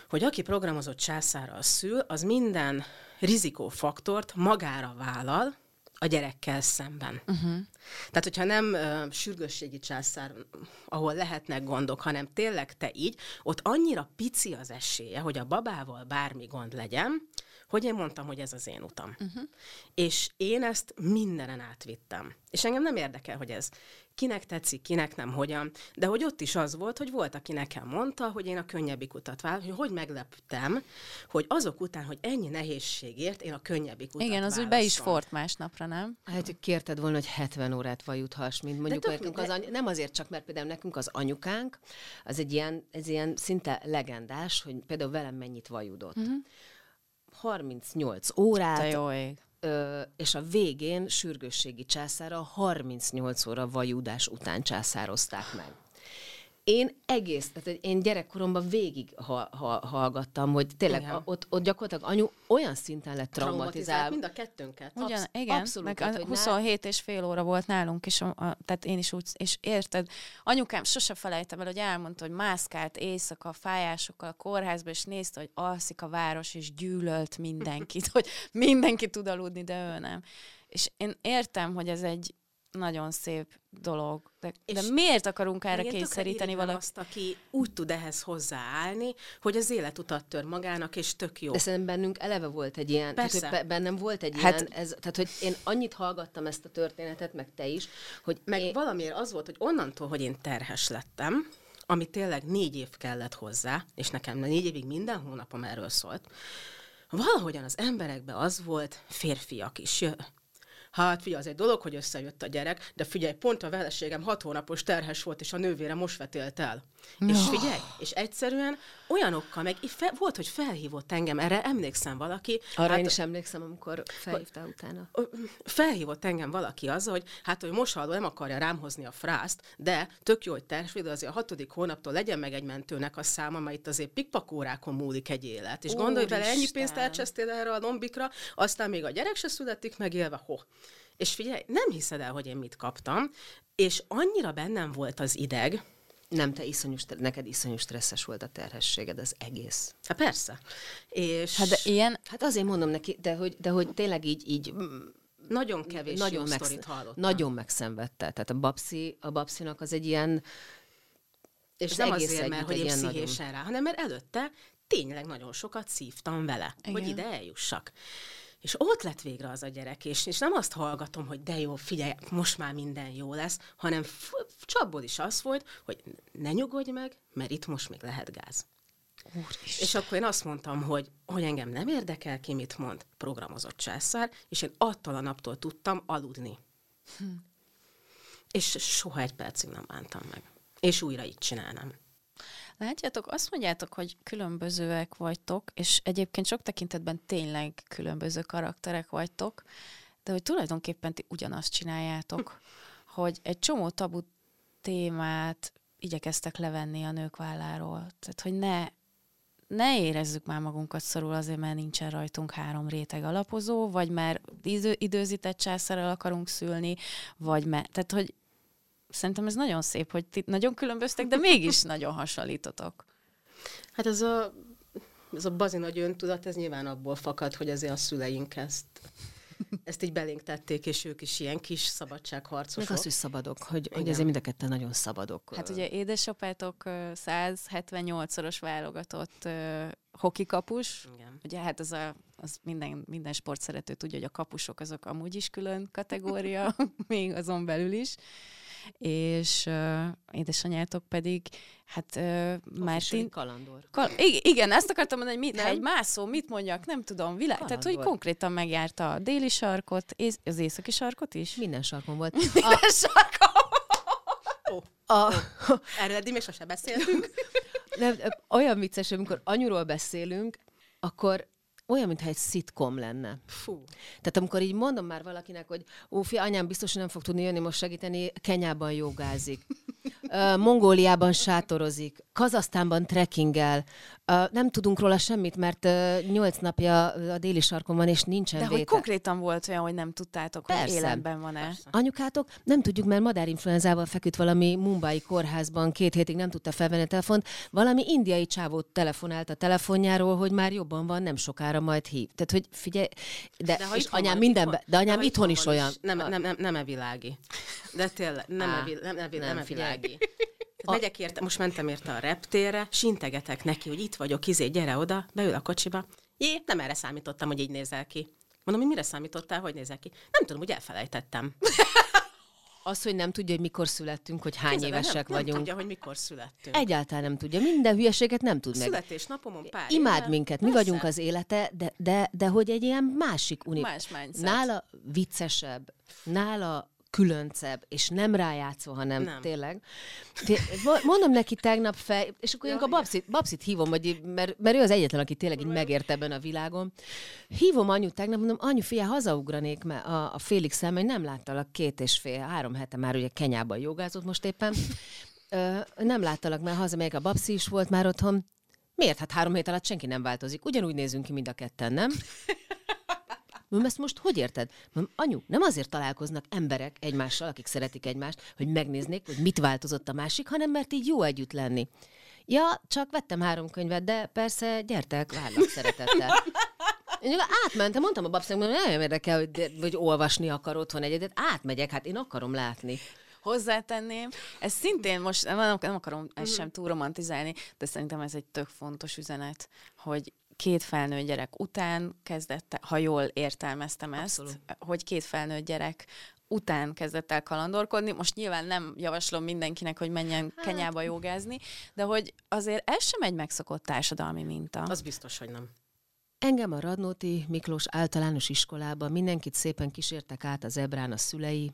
hogy aki programozott császárral szül, az minden rizikófaktort magára vállal, a gyerekkel szemben. Uh-huh. Tehát, hogyha nem uh, sürgősségi császár, ahol lehetnek gondok, hanem tényleg te így, ott annyira pici az esélye, hogy a babával bármi gond legyen, hogy én mondtam, hogy ez az én utam. Uh-huh. És én ezt mindenen átvittem. És engem nem érdekel, hogy ez kinek tetszik, kinek nem, hogyan. De hogy ott is az volt, hogy volt, aki nekem mondta, hogy én a könnyebbik utat választom, hogy hogy megleptem, hogy azok után, hogy ennyi nehézségért én a könnyebbik utat Igen, az úgy be is fort másnapra, nem? Hát, hogy kérted volna, hogy 70 órát vajuthass, mint mondjuk nekünk az any- nem azért csak, mert például nekünk az anyukánk, az egy ilyen, ez ilyen szinte legendás, hogy például velem mennyit vajudott. Uh-huh. 38 órát. Te jó ég ö, és a végén sürgősségi császára 38 óra vajudás után császározták meg. Én egész, tehát én gyerekkoromban végig ha, ha, hallgattam, hogy tényleg a, ott, ott gyakorlatilag anyu olyan szinten lett traumatizálva. mind a kettőnket. Ugyan, Absz- igen, abszolút, meg a 27 nál... és fél óra volt nálunk, és a, a, tehát én is úgy, és érted, anyukám sose felejtem el, hogy elmondta, hogy mászkált éjszaka fájásokkal a kórházba, és nézte, hogy alszik a város, és gyűlölt mindenkit, [laughs] hogy mindenki tud aludni, de ő nem. És én értem, hogy ez egy nagyon szép dolog. De, de miért akarunk erre kényszeríteni valakit? azt, aki úgy tud ehhez hozzáállni, hogy az életutat tör magának, és tök jó. De szerintem bennünk eleve volt egy ilyen, Persze. Tehát, hogy bennem volt egy hát, ilyen, ez, tehát hogy én annyit hallgattam ezt a történetet, meg te is, hogy meg én... valamiért az volt, hogy onnantól, hogy én terhes lettem, ami tényleg négy év kellett hozzá, és nekem négy évig minden hónapom erről szólt, valahogyan az emberekben az volt, férfiak is hát figyelj, az egy dolog, hogy összejött a gyerek, de figyelj, pont a veleségem hat hónapos terhes volt, és a nővére most vetélt el. No. És figyelj, és egyszerűen olyanokkal, meg fe, volt, hogy felhívott engem, erre emlékszem valaki. Arra hát, én is emlékszem, amikor felhívtál utána. Felhívott engem valaki azzal, hogy hát, hogy mosaló nem akarja rám hozni a frászt, de tök jó, hogy tervsvéd, azért a hatodik hónaptól legyen meg egy mentőnek a száma, mert itt azért pikpakórákon múlik egy élet. És gondolj vele, ennyi pénzt elcsesztél erre a lombikra, aztán még a gyerek se születik megélve, ho. És figyelj, nem hiszed el, hogy én mit kaptam, és annyira bennem volt az ideg, nem, te iszonyú, neked iszonyú stresszes volt a terhességed, az egész. Hát persze. És... Hát de ilyen... Hát azért mondom neki, de hogy, de hogy tényleg így, így nagyon kevés nagyon jó megsz- hallottam. Nagyon megszenvedte. Tehát a babszi, a babszinak az egy ilyen... És az nem azért, mert hogy én pszichésen nagyon... rá, hanem mert előtte tényleg nagyon sokat szívtam vele, Igen. hogy ide eljussak. És ott lett végre az a gyerek, és, és nem azt hallgatom, hogy de jó, figyelj, most már minden jó lesz, hanem csapból is az volt, hogy ne nyugodj meg, mert itt most még lehet gáz. Úristen. És akkor én azt mondtam, hogy, hogy engem nem érdekel ki, mit mond, programozott császár, és én attól a naptól tudtam aludni. Hm. És soha egy percig nem bántam meg. És újra így csinálnám. Látjátok, azt mondjátok, hogy különbözőek vagytok, és egyébként sok tekintetben tényleg különböző karakterek vagytok, de hogy tulajdonképpen ti ugyanazt csináljátok, [laughs] hogy egy csomó tabu témát igyekeztek levenni a nők válláról. Tehát, hogy ne, ne érezzük már magunkat szorul azért, mert nincsen rajtunk három réteg alapozó, vagy mert idő, időzített császárral akarunk szülni, vagy mert, tehát, hogy Szerintem ez nagyon szép, hogy ti nagyon különböztek, de mégis [laughs] nagyon hasonlítotok. Hát ez a, ez a bazi nagy öntudat, ez nyilván abból fakad, hogy azért a szüleink ezt ezt így belénk tették, és ők is ilyen kis szabadságharcosok. Meg az, hogy szabadok, hogy, hogy ezért mind a ketten nagyon szabadok. Hát ugye édesapátok 178-szoros válogatott uh, hokikapus. Igen. Ugye hát az, a, az minden, minden sportszerető tudja, hogy a kapusok azok amúgy is külön kategória, [laughs] még azon belül is és uh, édesanyátok pedig, hát uh, Mártin... Kalandor. Kal- igen, ezt akartam mondani, hogy mit, egy mászó, mit mondjak, nem tudom, világ. Kalandor. Tehát, hogy konkrétan megjárta a déli sarkot, és az északi sarkot is? Minden sarkon volt. Minden a... sarkon! oh. A... Oh. [laughs] Erről eddig még sose beszéltünk. Nem, olyan vicces, amikor anyuról beszélünk, akkor olyan, mintha egy szitkom lenne. Fú. Tehát amikor így mondom már valakinek, hogy ó, fi, anyám biztos, hogy nem fog tudni jönni most segíteni, Kenyában jogázik. Mongóliában sátorozik, Kazasztánban trekkingel, uh, nem tudunk róla semmit, mert nyolc napja a déli sarkon van, és nincsen De vétel. hogy konkrétan volt olyan, hogy nem tudtátok, Persze. hogy életben van-e? Persze. Anyukátok, nem tudjuk, mert madárinfluenzával feküdt valami mumbai kórházban, két hétig nem tudta felvenni a telefont, valami indiai csávót telefonált a telefonjáról, hogy már jobban van, nem sokára majd hív. Tehát, hogy figyelj, de, de és anyám van, mindenben, de anyám de itthon, itthon is olyan. Nem, nem, nem, nem evilági. De tényleg, nem, Á, evi, nem, evi, nem, nem evilági. A... Megyek érte, most mentem érte a reptérre, sintegetek neki, hogy itt vagyok, izé, gyere oda, beül a kocsiba. Jé, nem erre számítottam, hogy így nézel ki. Mondom, hogy mire számítottál, hogy nézel ki? Nem tudom, hogy elfelejtettem. [laughs] Az, hogy nem tudja, hogy mikor születtünk, hogy hány Kézzel, évesek nem, vagyunk. Nem tudja, hogy mikor születtünk. Egyáltalán nem tudja. Minden hülyeséget nem tud meg. Születésnapomon pár Imád éve. minket, mi Persze. vagyunk az élete, de, de, de hogy egy ilyen másik uni. Más mindset. Nála viccesebb, nála különcebb, és nem rájátszva, hanem nem. tényleg. Mondom neki tegnap fel, és akkor ja, a babszit, babszit hívom, hogy, mert, mert ő az egyetlen, aki tényleg így megért ebben a világon. Hívom anyu tegnap, mondom, anyu, fia, hazaugranék mert a, a félig szem, hogy nem láttalak két és fél, három hete már ugye Kenyában jogázott most éppen. Ö, nem láttalak, mert hazamegyek, a babszi is volt már otthon. Miért? Hát három hét alatt senki nem változik. Ugyanúgy nézünk ki mind a ketten, nem? Mondom, ezt most hogy érted? Mondom, anyu, nem azért találkoznak emberek egymással, akik szeretik egymást, hogy megnéznék, hogy mit változott a másik, hanem mert így jó együtt lenni. Ja, csak vettem három könyvet, de persze, gyertek, várlak szeretettel. Én átmentem, mondtam a babszának, hogy nem érdekel, hogy, hogy olvasni akar otthon egyedet. Átmegyek, hát én akarom látni hozzátenném. Ez szintén most nem, nem akarom ezt sem túl romantizálni, de szerintem ez egy tök fontos üzenet, hogy két felnőtt gyerek után kezdett, ha jól értelmeztem ezt, Abszolút. hogy két felnőtt gyerek után kezdett el kalandorkodni. Most nyilván nem javaslom mindenkinek, hogy menjen hát. Kenyába jogázni, de hogy azért ez sem egy megszokott társadalmi minta. Az biztos, hogy nem. Engem a Radnóti Miklós általános iskolában mindenkit szépen kísértek át az ebrán a szülei,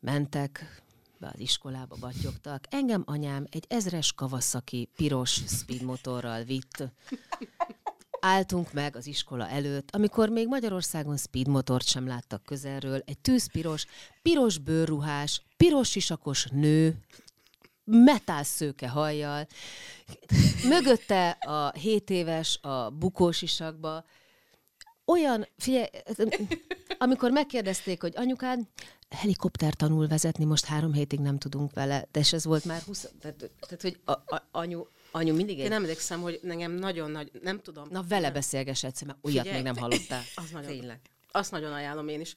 mentek be az iskolába, battyogtak. Engem anyám egy ezres kavaszaki piros speedmotorral vitt. Álltunk meg az iskola előtt, amikor még Magyarországon speedmotort sem láttak közelről, egy tűzpiros, piros bőrruhás, piros sisakos nő, metálszőke hajjal, mögötte a 7 éves a bukós isakba, olyan, figyelj, amikor megkérdezték, hogy anyukád helikopter tanul vezetni, most három hétig nem tudunk vele, de és ez volt már 20, tehát, tehát hogy a, a, anyu, anyu mindig egy... Én emlékszem, hogy nekem nagyon nagy, nem tudom. Na vele beszélgess egyszer, mert olyat Figyelj, még nem hallottál. [laughs] Az nagyon, Tényleg. Azt nagyon ajánlom én is,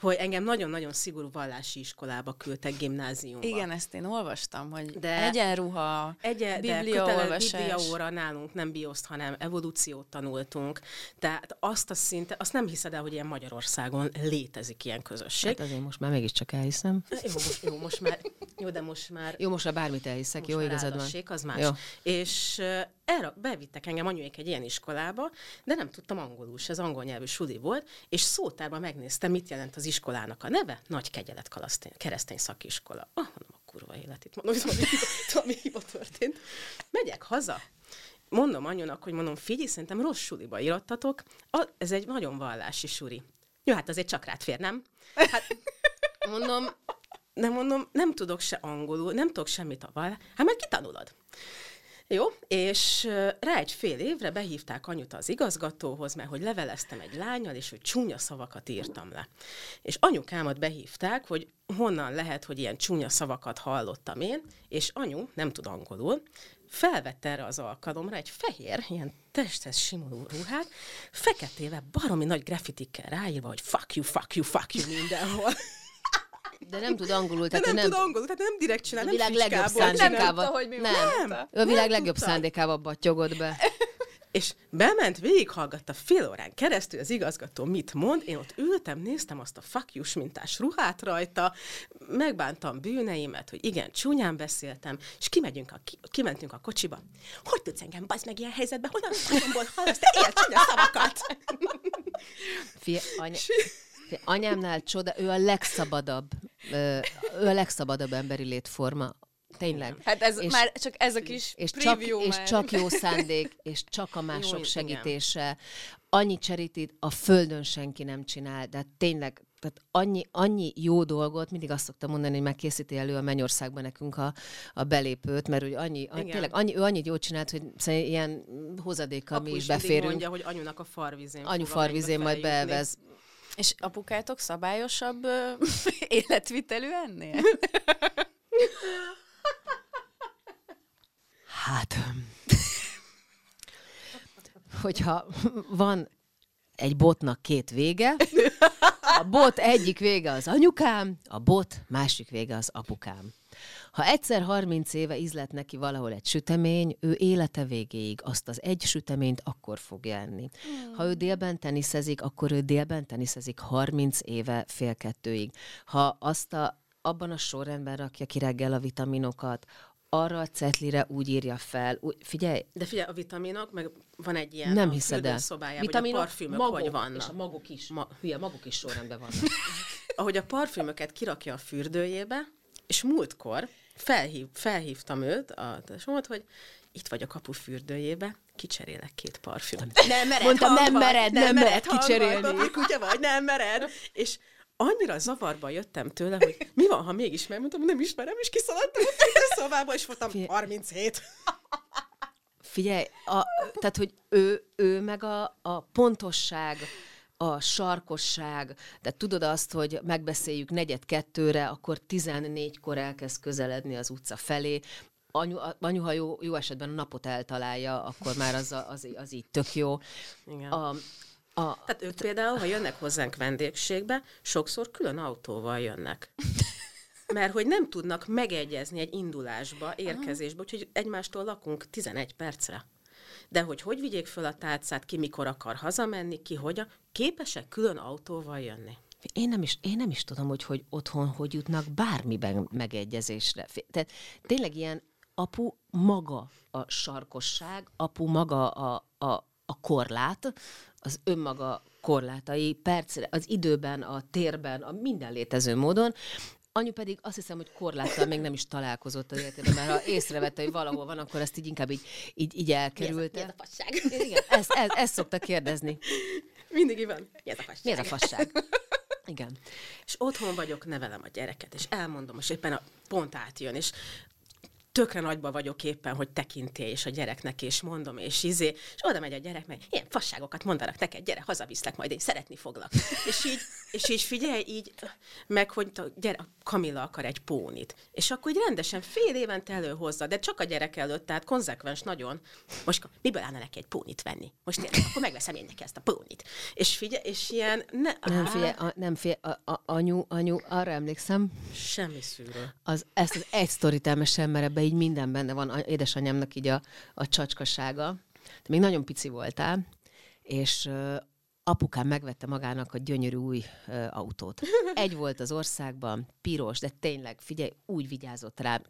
hogy engem nagyon-nagyon szigorú vallási iskolába küldtek gimnáziumba. Igen, ezt én olvastam, hogy De- egyenruha, Egye, de bibliaolvasás. kötele, bibliaóra nálunk nem bioszt, hanem evolúciót tanultunk. Tehát azt a szintet, azt nem hiszed el, hogy ilyen Magyarországon létezik ilyen közösség. Hát azért most már mégiscsak elhiszem. Jó, most, jó, most már, jó, de most már Jó, most már bármit elhiszek, most jó, igazad van. az más. Jó. És erre bevittek engem anyuék egy ilyen iskolába, de nem tudtam angolul se, az angol nyelvű suli volt, és szótárban megnéztem, mit jelent az iskolának a neve, Nagy Kegyelet Kalasztény, keresztény szakiskola. Ah, mondom, a kurva élet itt, mondom, valami [laughs] valami hiba történt. Megyek haza, mondom anyunak, hogy mondom, figyelj, szerintem rossz suliba írottatok, a, ez egy nagyon vallási suri. Jó, hát azért csak rád fér, nem? Hát mondom, nem mondom, nem tudok se angolul, nem tudok semmit a vallás. Hát majd kitanulod. Jó, és rá egy fél évre behívták anyut az igazgatóhoz, mert hogy leveleztem egy lányal, és hogy csúnya szavakat írtam le. És anyukámat behívták, hogy honnan lehet, hogy ilyen csúnya szavakat hallottam én, és anyu, nem tud angolul, felvette erre az alkalomra egy fehér, ilyen testhez simuló ruhát, feketével baromi nagy grafitikkel ráírva, hogy fuck you, fuck you, fuck you mindenhol. De nem tud angolul, De tehát nem, ő nem nem, tud angolul, tehát nem direkt csinál, a nem világ legjobb szándékával. tudta, hogy mi nem. Ő a világ Nem legjobb tudta. szándékával battyogott be. [laughs] És bement, végighallgatta fél órán keresztül az igazgató mit mond, én ott ültem, néztem azt a fakjus mintás ruhát rajta, megbántam bűneimet, hogy igen, csúnyán beszéltem, és kimegyünk a, ki, kimentünk a kocsiba. Hogy tudsz engem bazd meg ilyen helyzetbe? Honnan honnan hallasz te ilyen csúnya szavakat? Fia, [laughs] anya, anyámnál csoda, ő a legszabadabb, ő a legszabadabb emberi létforma. Tényleg. Hát ez És- már csak ez a kis és csak, preview és már. csak jó szándék, és csak a mások igen. segítése. Annyi cserítit a földön senki nem csinál, de tényleg tehát annyi, annyi jó dolgot, mindig azt szoktam mondani, hogy megkészíti elő a Mennyországban nekünk a, a belépőt, mert hogy annyi, annyi Igen. tényleg annyi, ő annyit jót csinált, hogy ilyen hozadékkal mi Apu is beférünk. mondja, hogy anyunak a farvizén. Anyu farvizén majd feljutni. És apukátok szabályosabb ö, [laughs] életvitelű ennél? Hát, hogyha van egy botnak két vége, a bot egyik vége az anyukám, a bot másik vége az apukám. Ha egyszer 30 éve ízlet neki valahol egy sütemény, ő élete végéig azt az egy süteményt akkor fogja enni. Ha ő délben teniszezik, akkor ő délben teniszezik 30 éve fél kettőig. Ha azt a, abban a sorrendben rakja ki reggel a vitaminokat, arra a cetlire úgy írja fel. Úgy, figyelj, De figyelj, a vitaminok, meg van egy ilyen nem hiszed el. szobájában, hogy a parfümök magok, hogy vannak. És a magok is. Ma- Hülye, maguk is sorrendben vannak. [laughs] ahogy a parfümöket kirakja a fürdőjébe, és múltkor felhív, felhívtam őt, a tesómat, hogy itt vagy a kapu fürdőjébe, kicserélek két parfümöt. Nem mered Mondtam, nem hangba, mered, nem mered hangba, kicserélni. Kutya vagy, nem mered. És annyira zavarba jöttem tőle, hogy mi van, ha mégis megmondtam, nem ismerem, és kiszaladtam a szobába, és voltam 37. Figyelj, a, tehát, hogy ő, ő meg a, a pontosság, a sarkosság, tehát tudod azt, hogy megbeszéljük negyed kettőre, akkor 14-kor elkezd közeledni az utca felé, Anyu, a- anyu ha jó, jó esetben a napot eltalálja, akkor már az, a- az, az így tök jó. Igen. A, a, Tehát ők például, ha jönnek hozzánk vendégségbe, sokszor külön autóval jönnek. Mert hogy nem tudnak megegyezni egy indulásba, érkezésbe, úgyhogy egymástól lakunk 11 percre. De hogy hogy vigyék föl a tálcát, ki mikor akar hazamenni, ki hogyan, képesek külön autóval jönni. Én nem, is, én nem is tudom, hogy, hogy otthon hogy jutnak bármiben megegyezésre. Tehát tényleg ilyen apu maga a sarkosság, apu maga a, a, a korlát, az önmaga korlátai, percre, az időben, a térben, a minden létező módon, Anyu pedig azt hiszem, hogy korláttal még nem is találkozott az életében, mert ha észrevette, hogy valahol van, akkor ezt így inkább így, így, így elkerülte. Mi ez a, mi ez a? Igen, ezt, ezt, ezt szokta kérdezni. Mindig van. Mi ez a fasság? Mi ez a fasság? Igen. És otthon vagyok, nevelem a gyereket, és elmondom, és éppen a pont átjön, és tökre nagyba vagyok éppen, hogy tekintély és a gyereknek, és mondom, és izé, és oda megy a gyerek, meg ilyen fasságokat mondanak neked, gyere, hazaviszlek, majd én szeretni foglak. [laughs] és így, és így figyelj, így, meg hogy a gyere, Kamilla akar egy pónit. És akkor így rendesen fél évente előhozza, de csak a gyerek előtt, tehát konzekvens nagyon. Most miből állna neki egy pónit venni? Most én, akkor megveszem én neki ezt a pónit. És figyelj, és ilyen... Ne, nem figyelj, a, nem figyelj, a, a, anyu, anyu, arra emlékszem. Semmi szűrő. Az, ezt az egy sztorit elmesem, mert ebbe így minden benne van, édesanyámnak így a, a csacskasága. De még nagyon pici voltál, és apukám megvette magának a gyönyörű új uh, autót. [laughs] Egy volt az országban, piros, de tényleg, figyelj, úgy vigyázott rám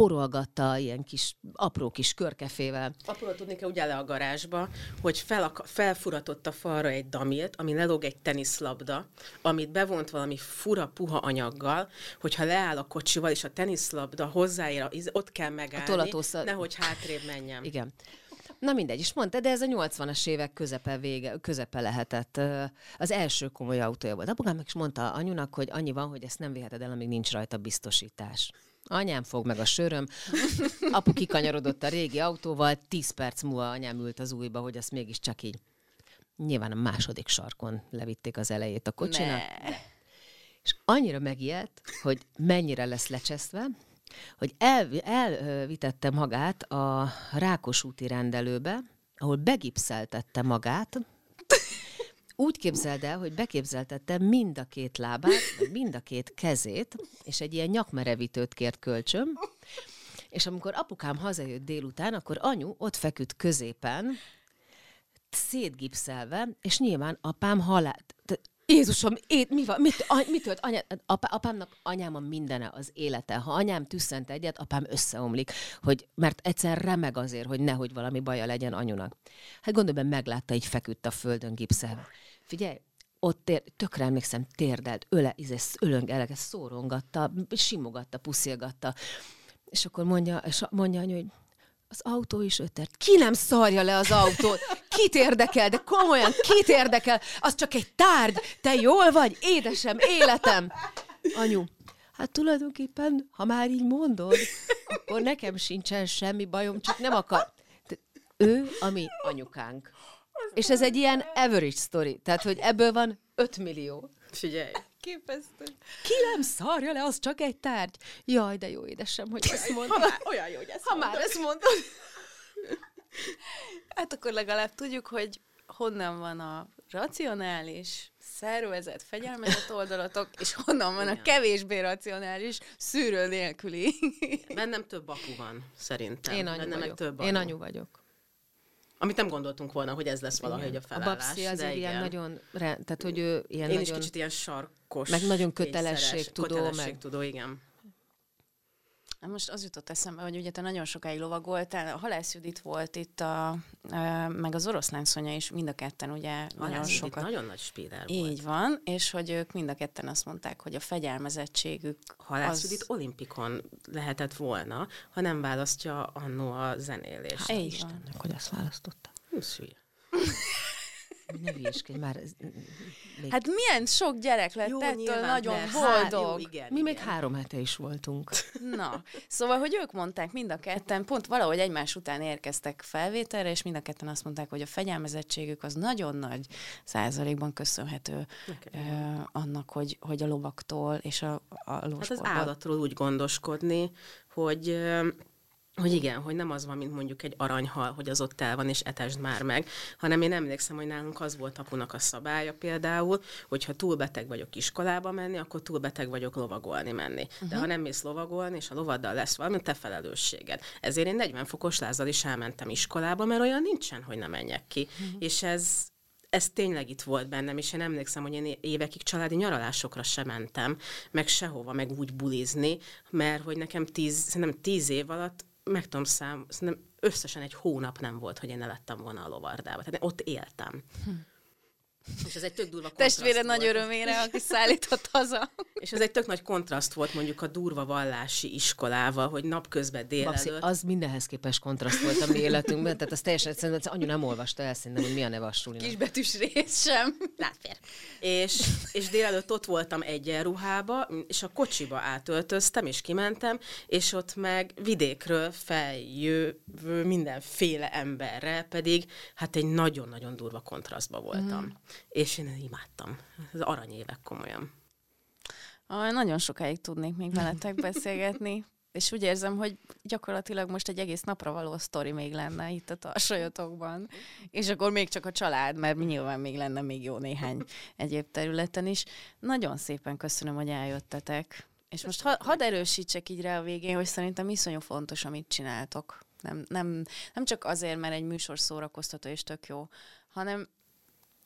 porolgatta ilyen kis, apró kis körkefével. Apróra tudni kell úgy le a garázsba, hogy fel, felfuratott a falra egy damilt, ami lelóg egy teniszlabda, amit bevont valami fura puha anyaggal, hogyha leáll a kocsival, és a teniszlabda hozzáér, ott kell megállni, a tolatósza... nehogy hátrébb menjen. Igen. Na mindegy, is mondta, de ez a 80-as évek közepe, vége, közepe lehetett. Az első komoly autója volt. Apukám meg is mondta anyunak, hogy annyi van, hogy ezt nem viheted el, amíg nincs rajta biztosítás. Anyám fog meg a söröm. Apu kikanyarodott a régi autóval, tíz perc múlva anyám ült az újba, hogy azt mégiscsak így. Nyilván a második sarkon levitték az elejét a kocsinak. És annyira megijedt, hogy mennyire lesz lecseszve, hogy el, elvitette magát a Rákos úti rendelőbe, ahol begipszeltette magát, úgy képzeld el, hogy beképzeltette mind a két lábát, mind a két kezét, és egy ilyen nyakmerevítőt kért kölcsön, és amikor apukám hazajött délután, akkor anyu ott feküdt középen, szétgipszelve, és nyilván apám halál... Jézusom, én, mi van? Mit, a, mit tört? Anya, apa, apámnak anyám a mindene az élete. Ha anyám tüsszent egyet, apám összeomlik, hogy, mert egyszer remeg azért, hogy nehogy valami baja legyen anyunak. Hát gondolom, meglátta, így feküdt a földön gipszelve. Figyelj, ott tér, tökre emlékszem, térdelt, öle, izé, ölöng, elege, szórongatta, simogatta, puszilgatta. És akkor mondja, és mondja anyu, hogy az autó is ötert. Ki nem szarja le az autót? Kit érdekel? De komolyan, kit érdekel? Az csak egy tárgy. Te jól vagy? Édesem, életem. Anyu, hát tulajdonképpen, ha már így mondod, akkor nekem sincsen semmi bajom, csak nem akar. De ő a mi anyukánk. És ez egy ilyen average story, tehát, hogy ebből van 5 millió. Figyelj. Képesztő. Ki nem szarja le, az csak egy tárgy. Jaj, de jó édesem, hogy ezt mondod. Ha már, olyan jó, hogy ezt Ha mondod. már ezt mondod. Hát akkor legalább tudjuk, hogy honnan van a racionális, szervezet, fegyelmezett oldalatok, és honnan van a kevésbé racionális, szűrő nélküli. Bennem több apu van, szerintem. Én anyu Bennem vagyok. Meg több Én anyu vagyok. Amit nem gondoltunk volna, hogy ez lesz valahogy a felállás. A babszi azért ilyen igen. nagyon, tehát hogy ő ilyen Én nagyon... is kicsit ilyen sarkos. Meg nagyon kényszeres, kötelességtudó, meg- kötelességtudó, igen. Hát Most az jutott eszembe, hogy ugye te nagyon sokáig lovagoltál, a Halász Judit volt itt, a, meg az oroszlán Szonya is, mind a ketten ugye nagyon Nagyon sokat. Nagyon nagy spíler volt. Így van, és hogy ők mind a ketten azt mondták, hogy a fegyelmezettségük Halász az... Judit olimpikon lehetett volna, ha nem választja annó a zenélést. Van. Istennek, hogy azt választotta. Húsz hülye. [laughs] Ne hülyeskedj már. ez- Még... Hát milyen sok gyerek lett Jó, ettől nyilván, nagyon persze. boldog. Hát, jó, igen, Mi még igen. három hete is voltunk. Na, szóval, hogy ők mondták mind a ketten, pont valahogy egymás után érkeztek felvételre, és mind a ketten azt mondták, hogy a fegyelmezettségük az nagyon nagy százalékban köszönhető ö, annak, hogy, hogy a lovaktól és a, a Hát az állatról úgy gondoskodni, hogy ö, hogy igen, hogy nem az van, mint mondjuk egy aranyhal, hogy az ott el van, és etesd már meg, hanem én emlékszem, hogy nálunk az volt apunak a szabálya például, hogy ha túl beteg vagyok iskolába menni, akkor túl beteg vagyok lovagolni menni. Uh-huh. De ha nem mész lovagolni, és a lovaddal lesz valami, te felelősséged. Ezért én 40 fokos lázzal is elmentem iskolába, mert olyan nincsen, hogy ne menjek ki. Uh-huh. És ez, ez tényleg itt volt bennem, és én emlékszem, hogy én évekig családi nyaralásokra sem mentem, meg sehova, meg úgy bulizni, mert hogy nekem tíz, szerintem tíz év alatt meg tudom szám, összesen egy hónap nem volt, hogy én ne lettem volna a lovardába. Tehát ott éltem. Hm. És ez egy tök durva Testvére nagy örömére, aki szállított haza. És ez egy tök nagy kontraszt volt mondjuk a durva vallási iskolával, hogy napközben délelőtt. Babszi, az mindenhez képest kontraszt volt a mi életünkben, tehát az teljesen egyszerűen, anyu nem olvasta el szerintem, hogy mi a neve a Kisbetűs rész sem. Látfér. És, és délelőtt ott voltam egyenruhába, és a kocsiba átöltöztem, és kimentem, és ott meg vidékről feljövő mindenféle emberre, pedig hát egy nagyon-nagyon durva kontrasztba voltam. Mm és én imádtam. Az aranyévek komolyan. Ah, nagyon sokáig tudnék még veletek beszélgetni, és úgy érzem, hogy gyakorlatilag most egy egész napra való sztori még lenne itt a tarsajotokban, és akkor még csak a család, mert nyilván még lenne még jó néhány egyéb területen is. Nagyon szépen köszönöm, hogy eljöttetek. És most ha, hadd erősítsek így rá a végén, hogy szerintem iszonyú fontos, amit csináltok. Nem, nem, nem csak azért, mert egy műsor szórakoztató és tök jó, hanem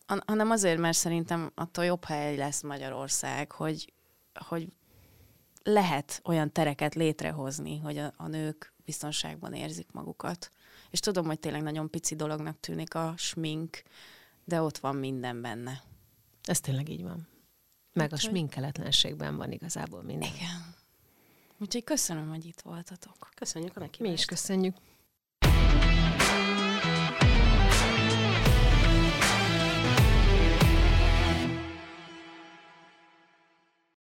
hanem azért, mert szerintem attól jobb hely lesz Magyarország, hogy, hogy lehet olyan tereket létrehozni, hogy a, a nők biztonságban érzik magukat. És tudom, hogy tényleg nagyon pici dolognak tűnik a smink, de ott van minden benne. Ez tényleg így van. Meg Úgyhogy... a sminkeletlenségben van igazából minden. Igen. Úgyhogy köszönöm, hogy itt voltatok. Köszönjük a Mi is köszönjük.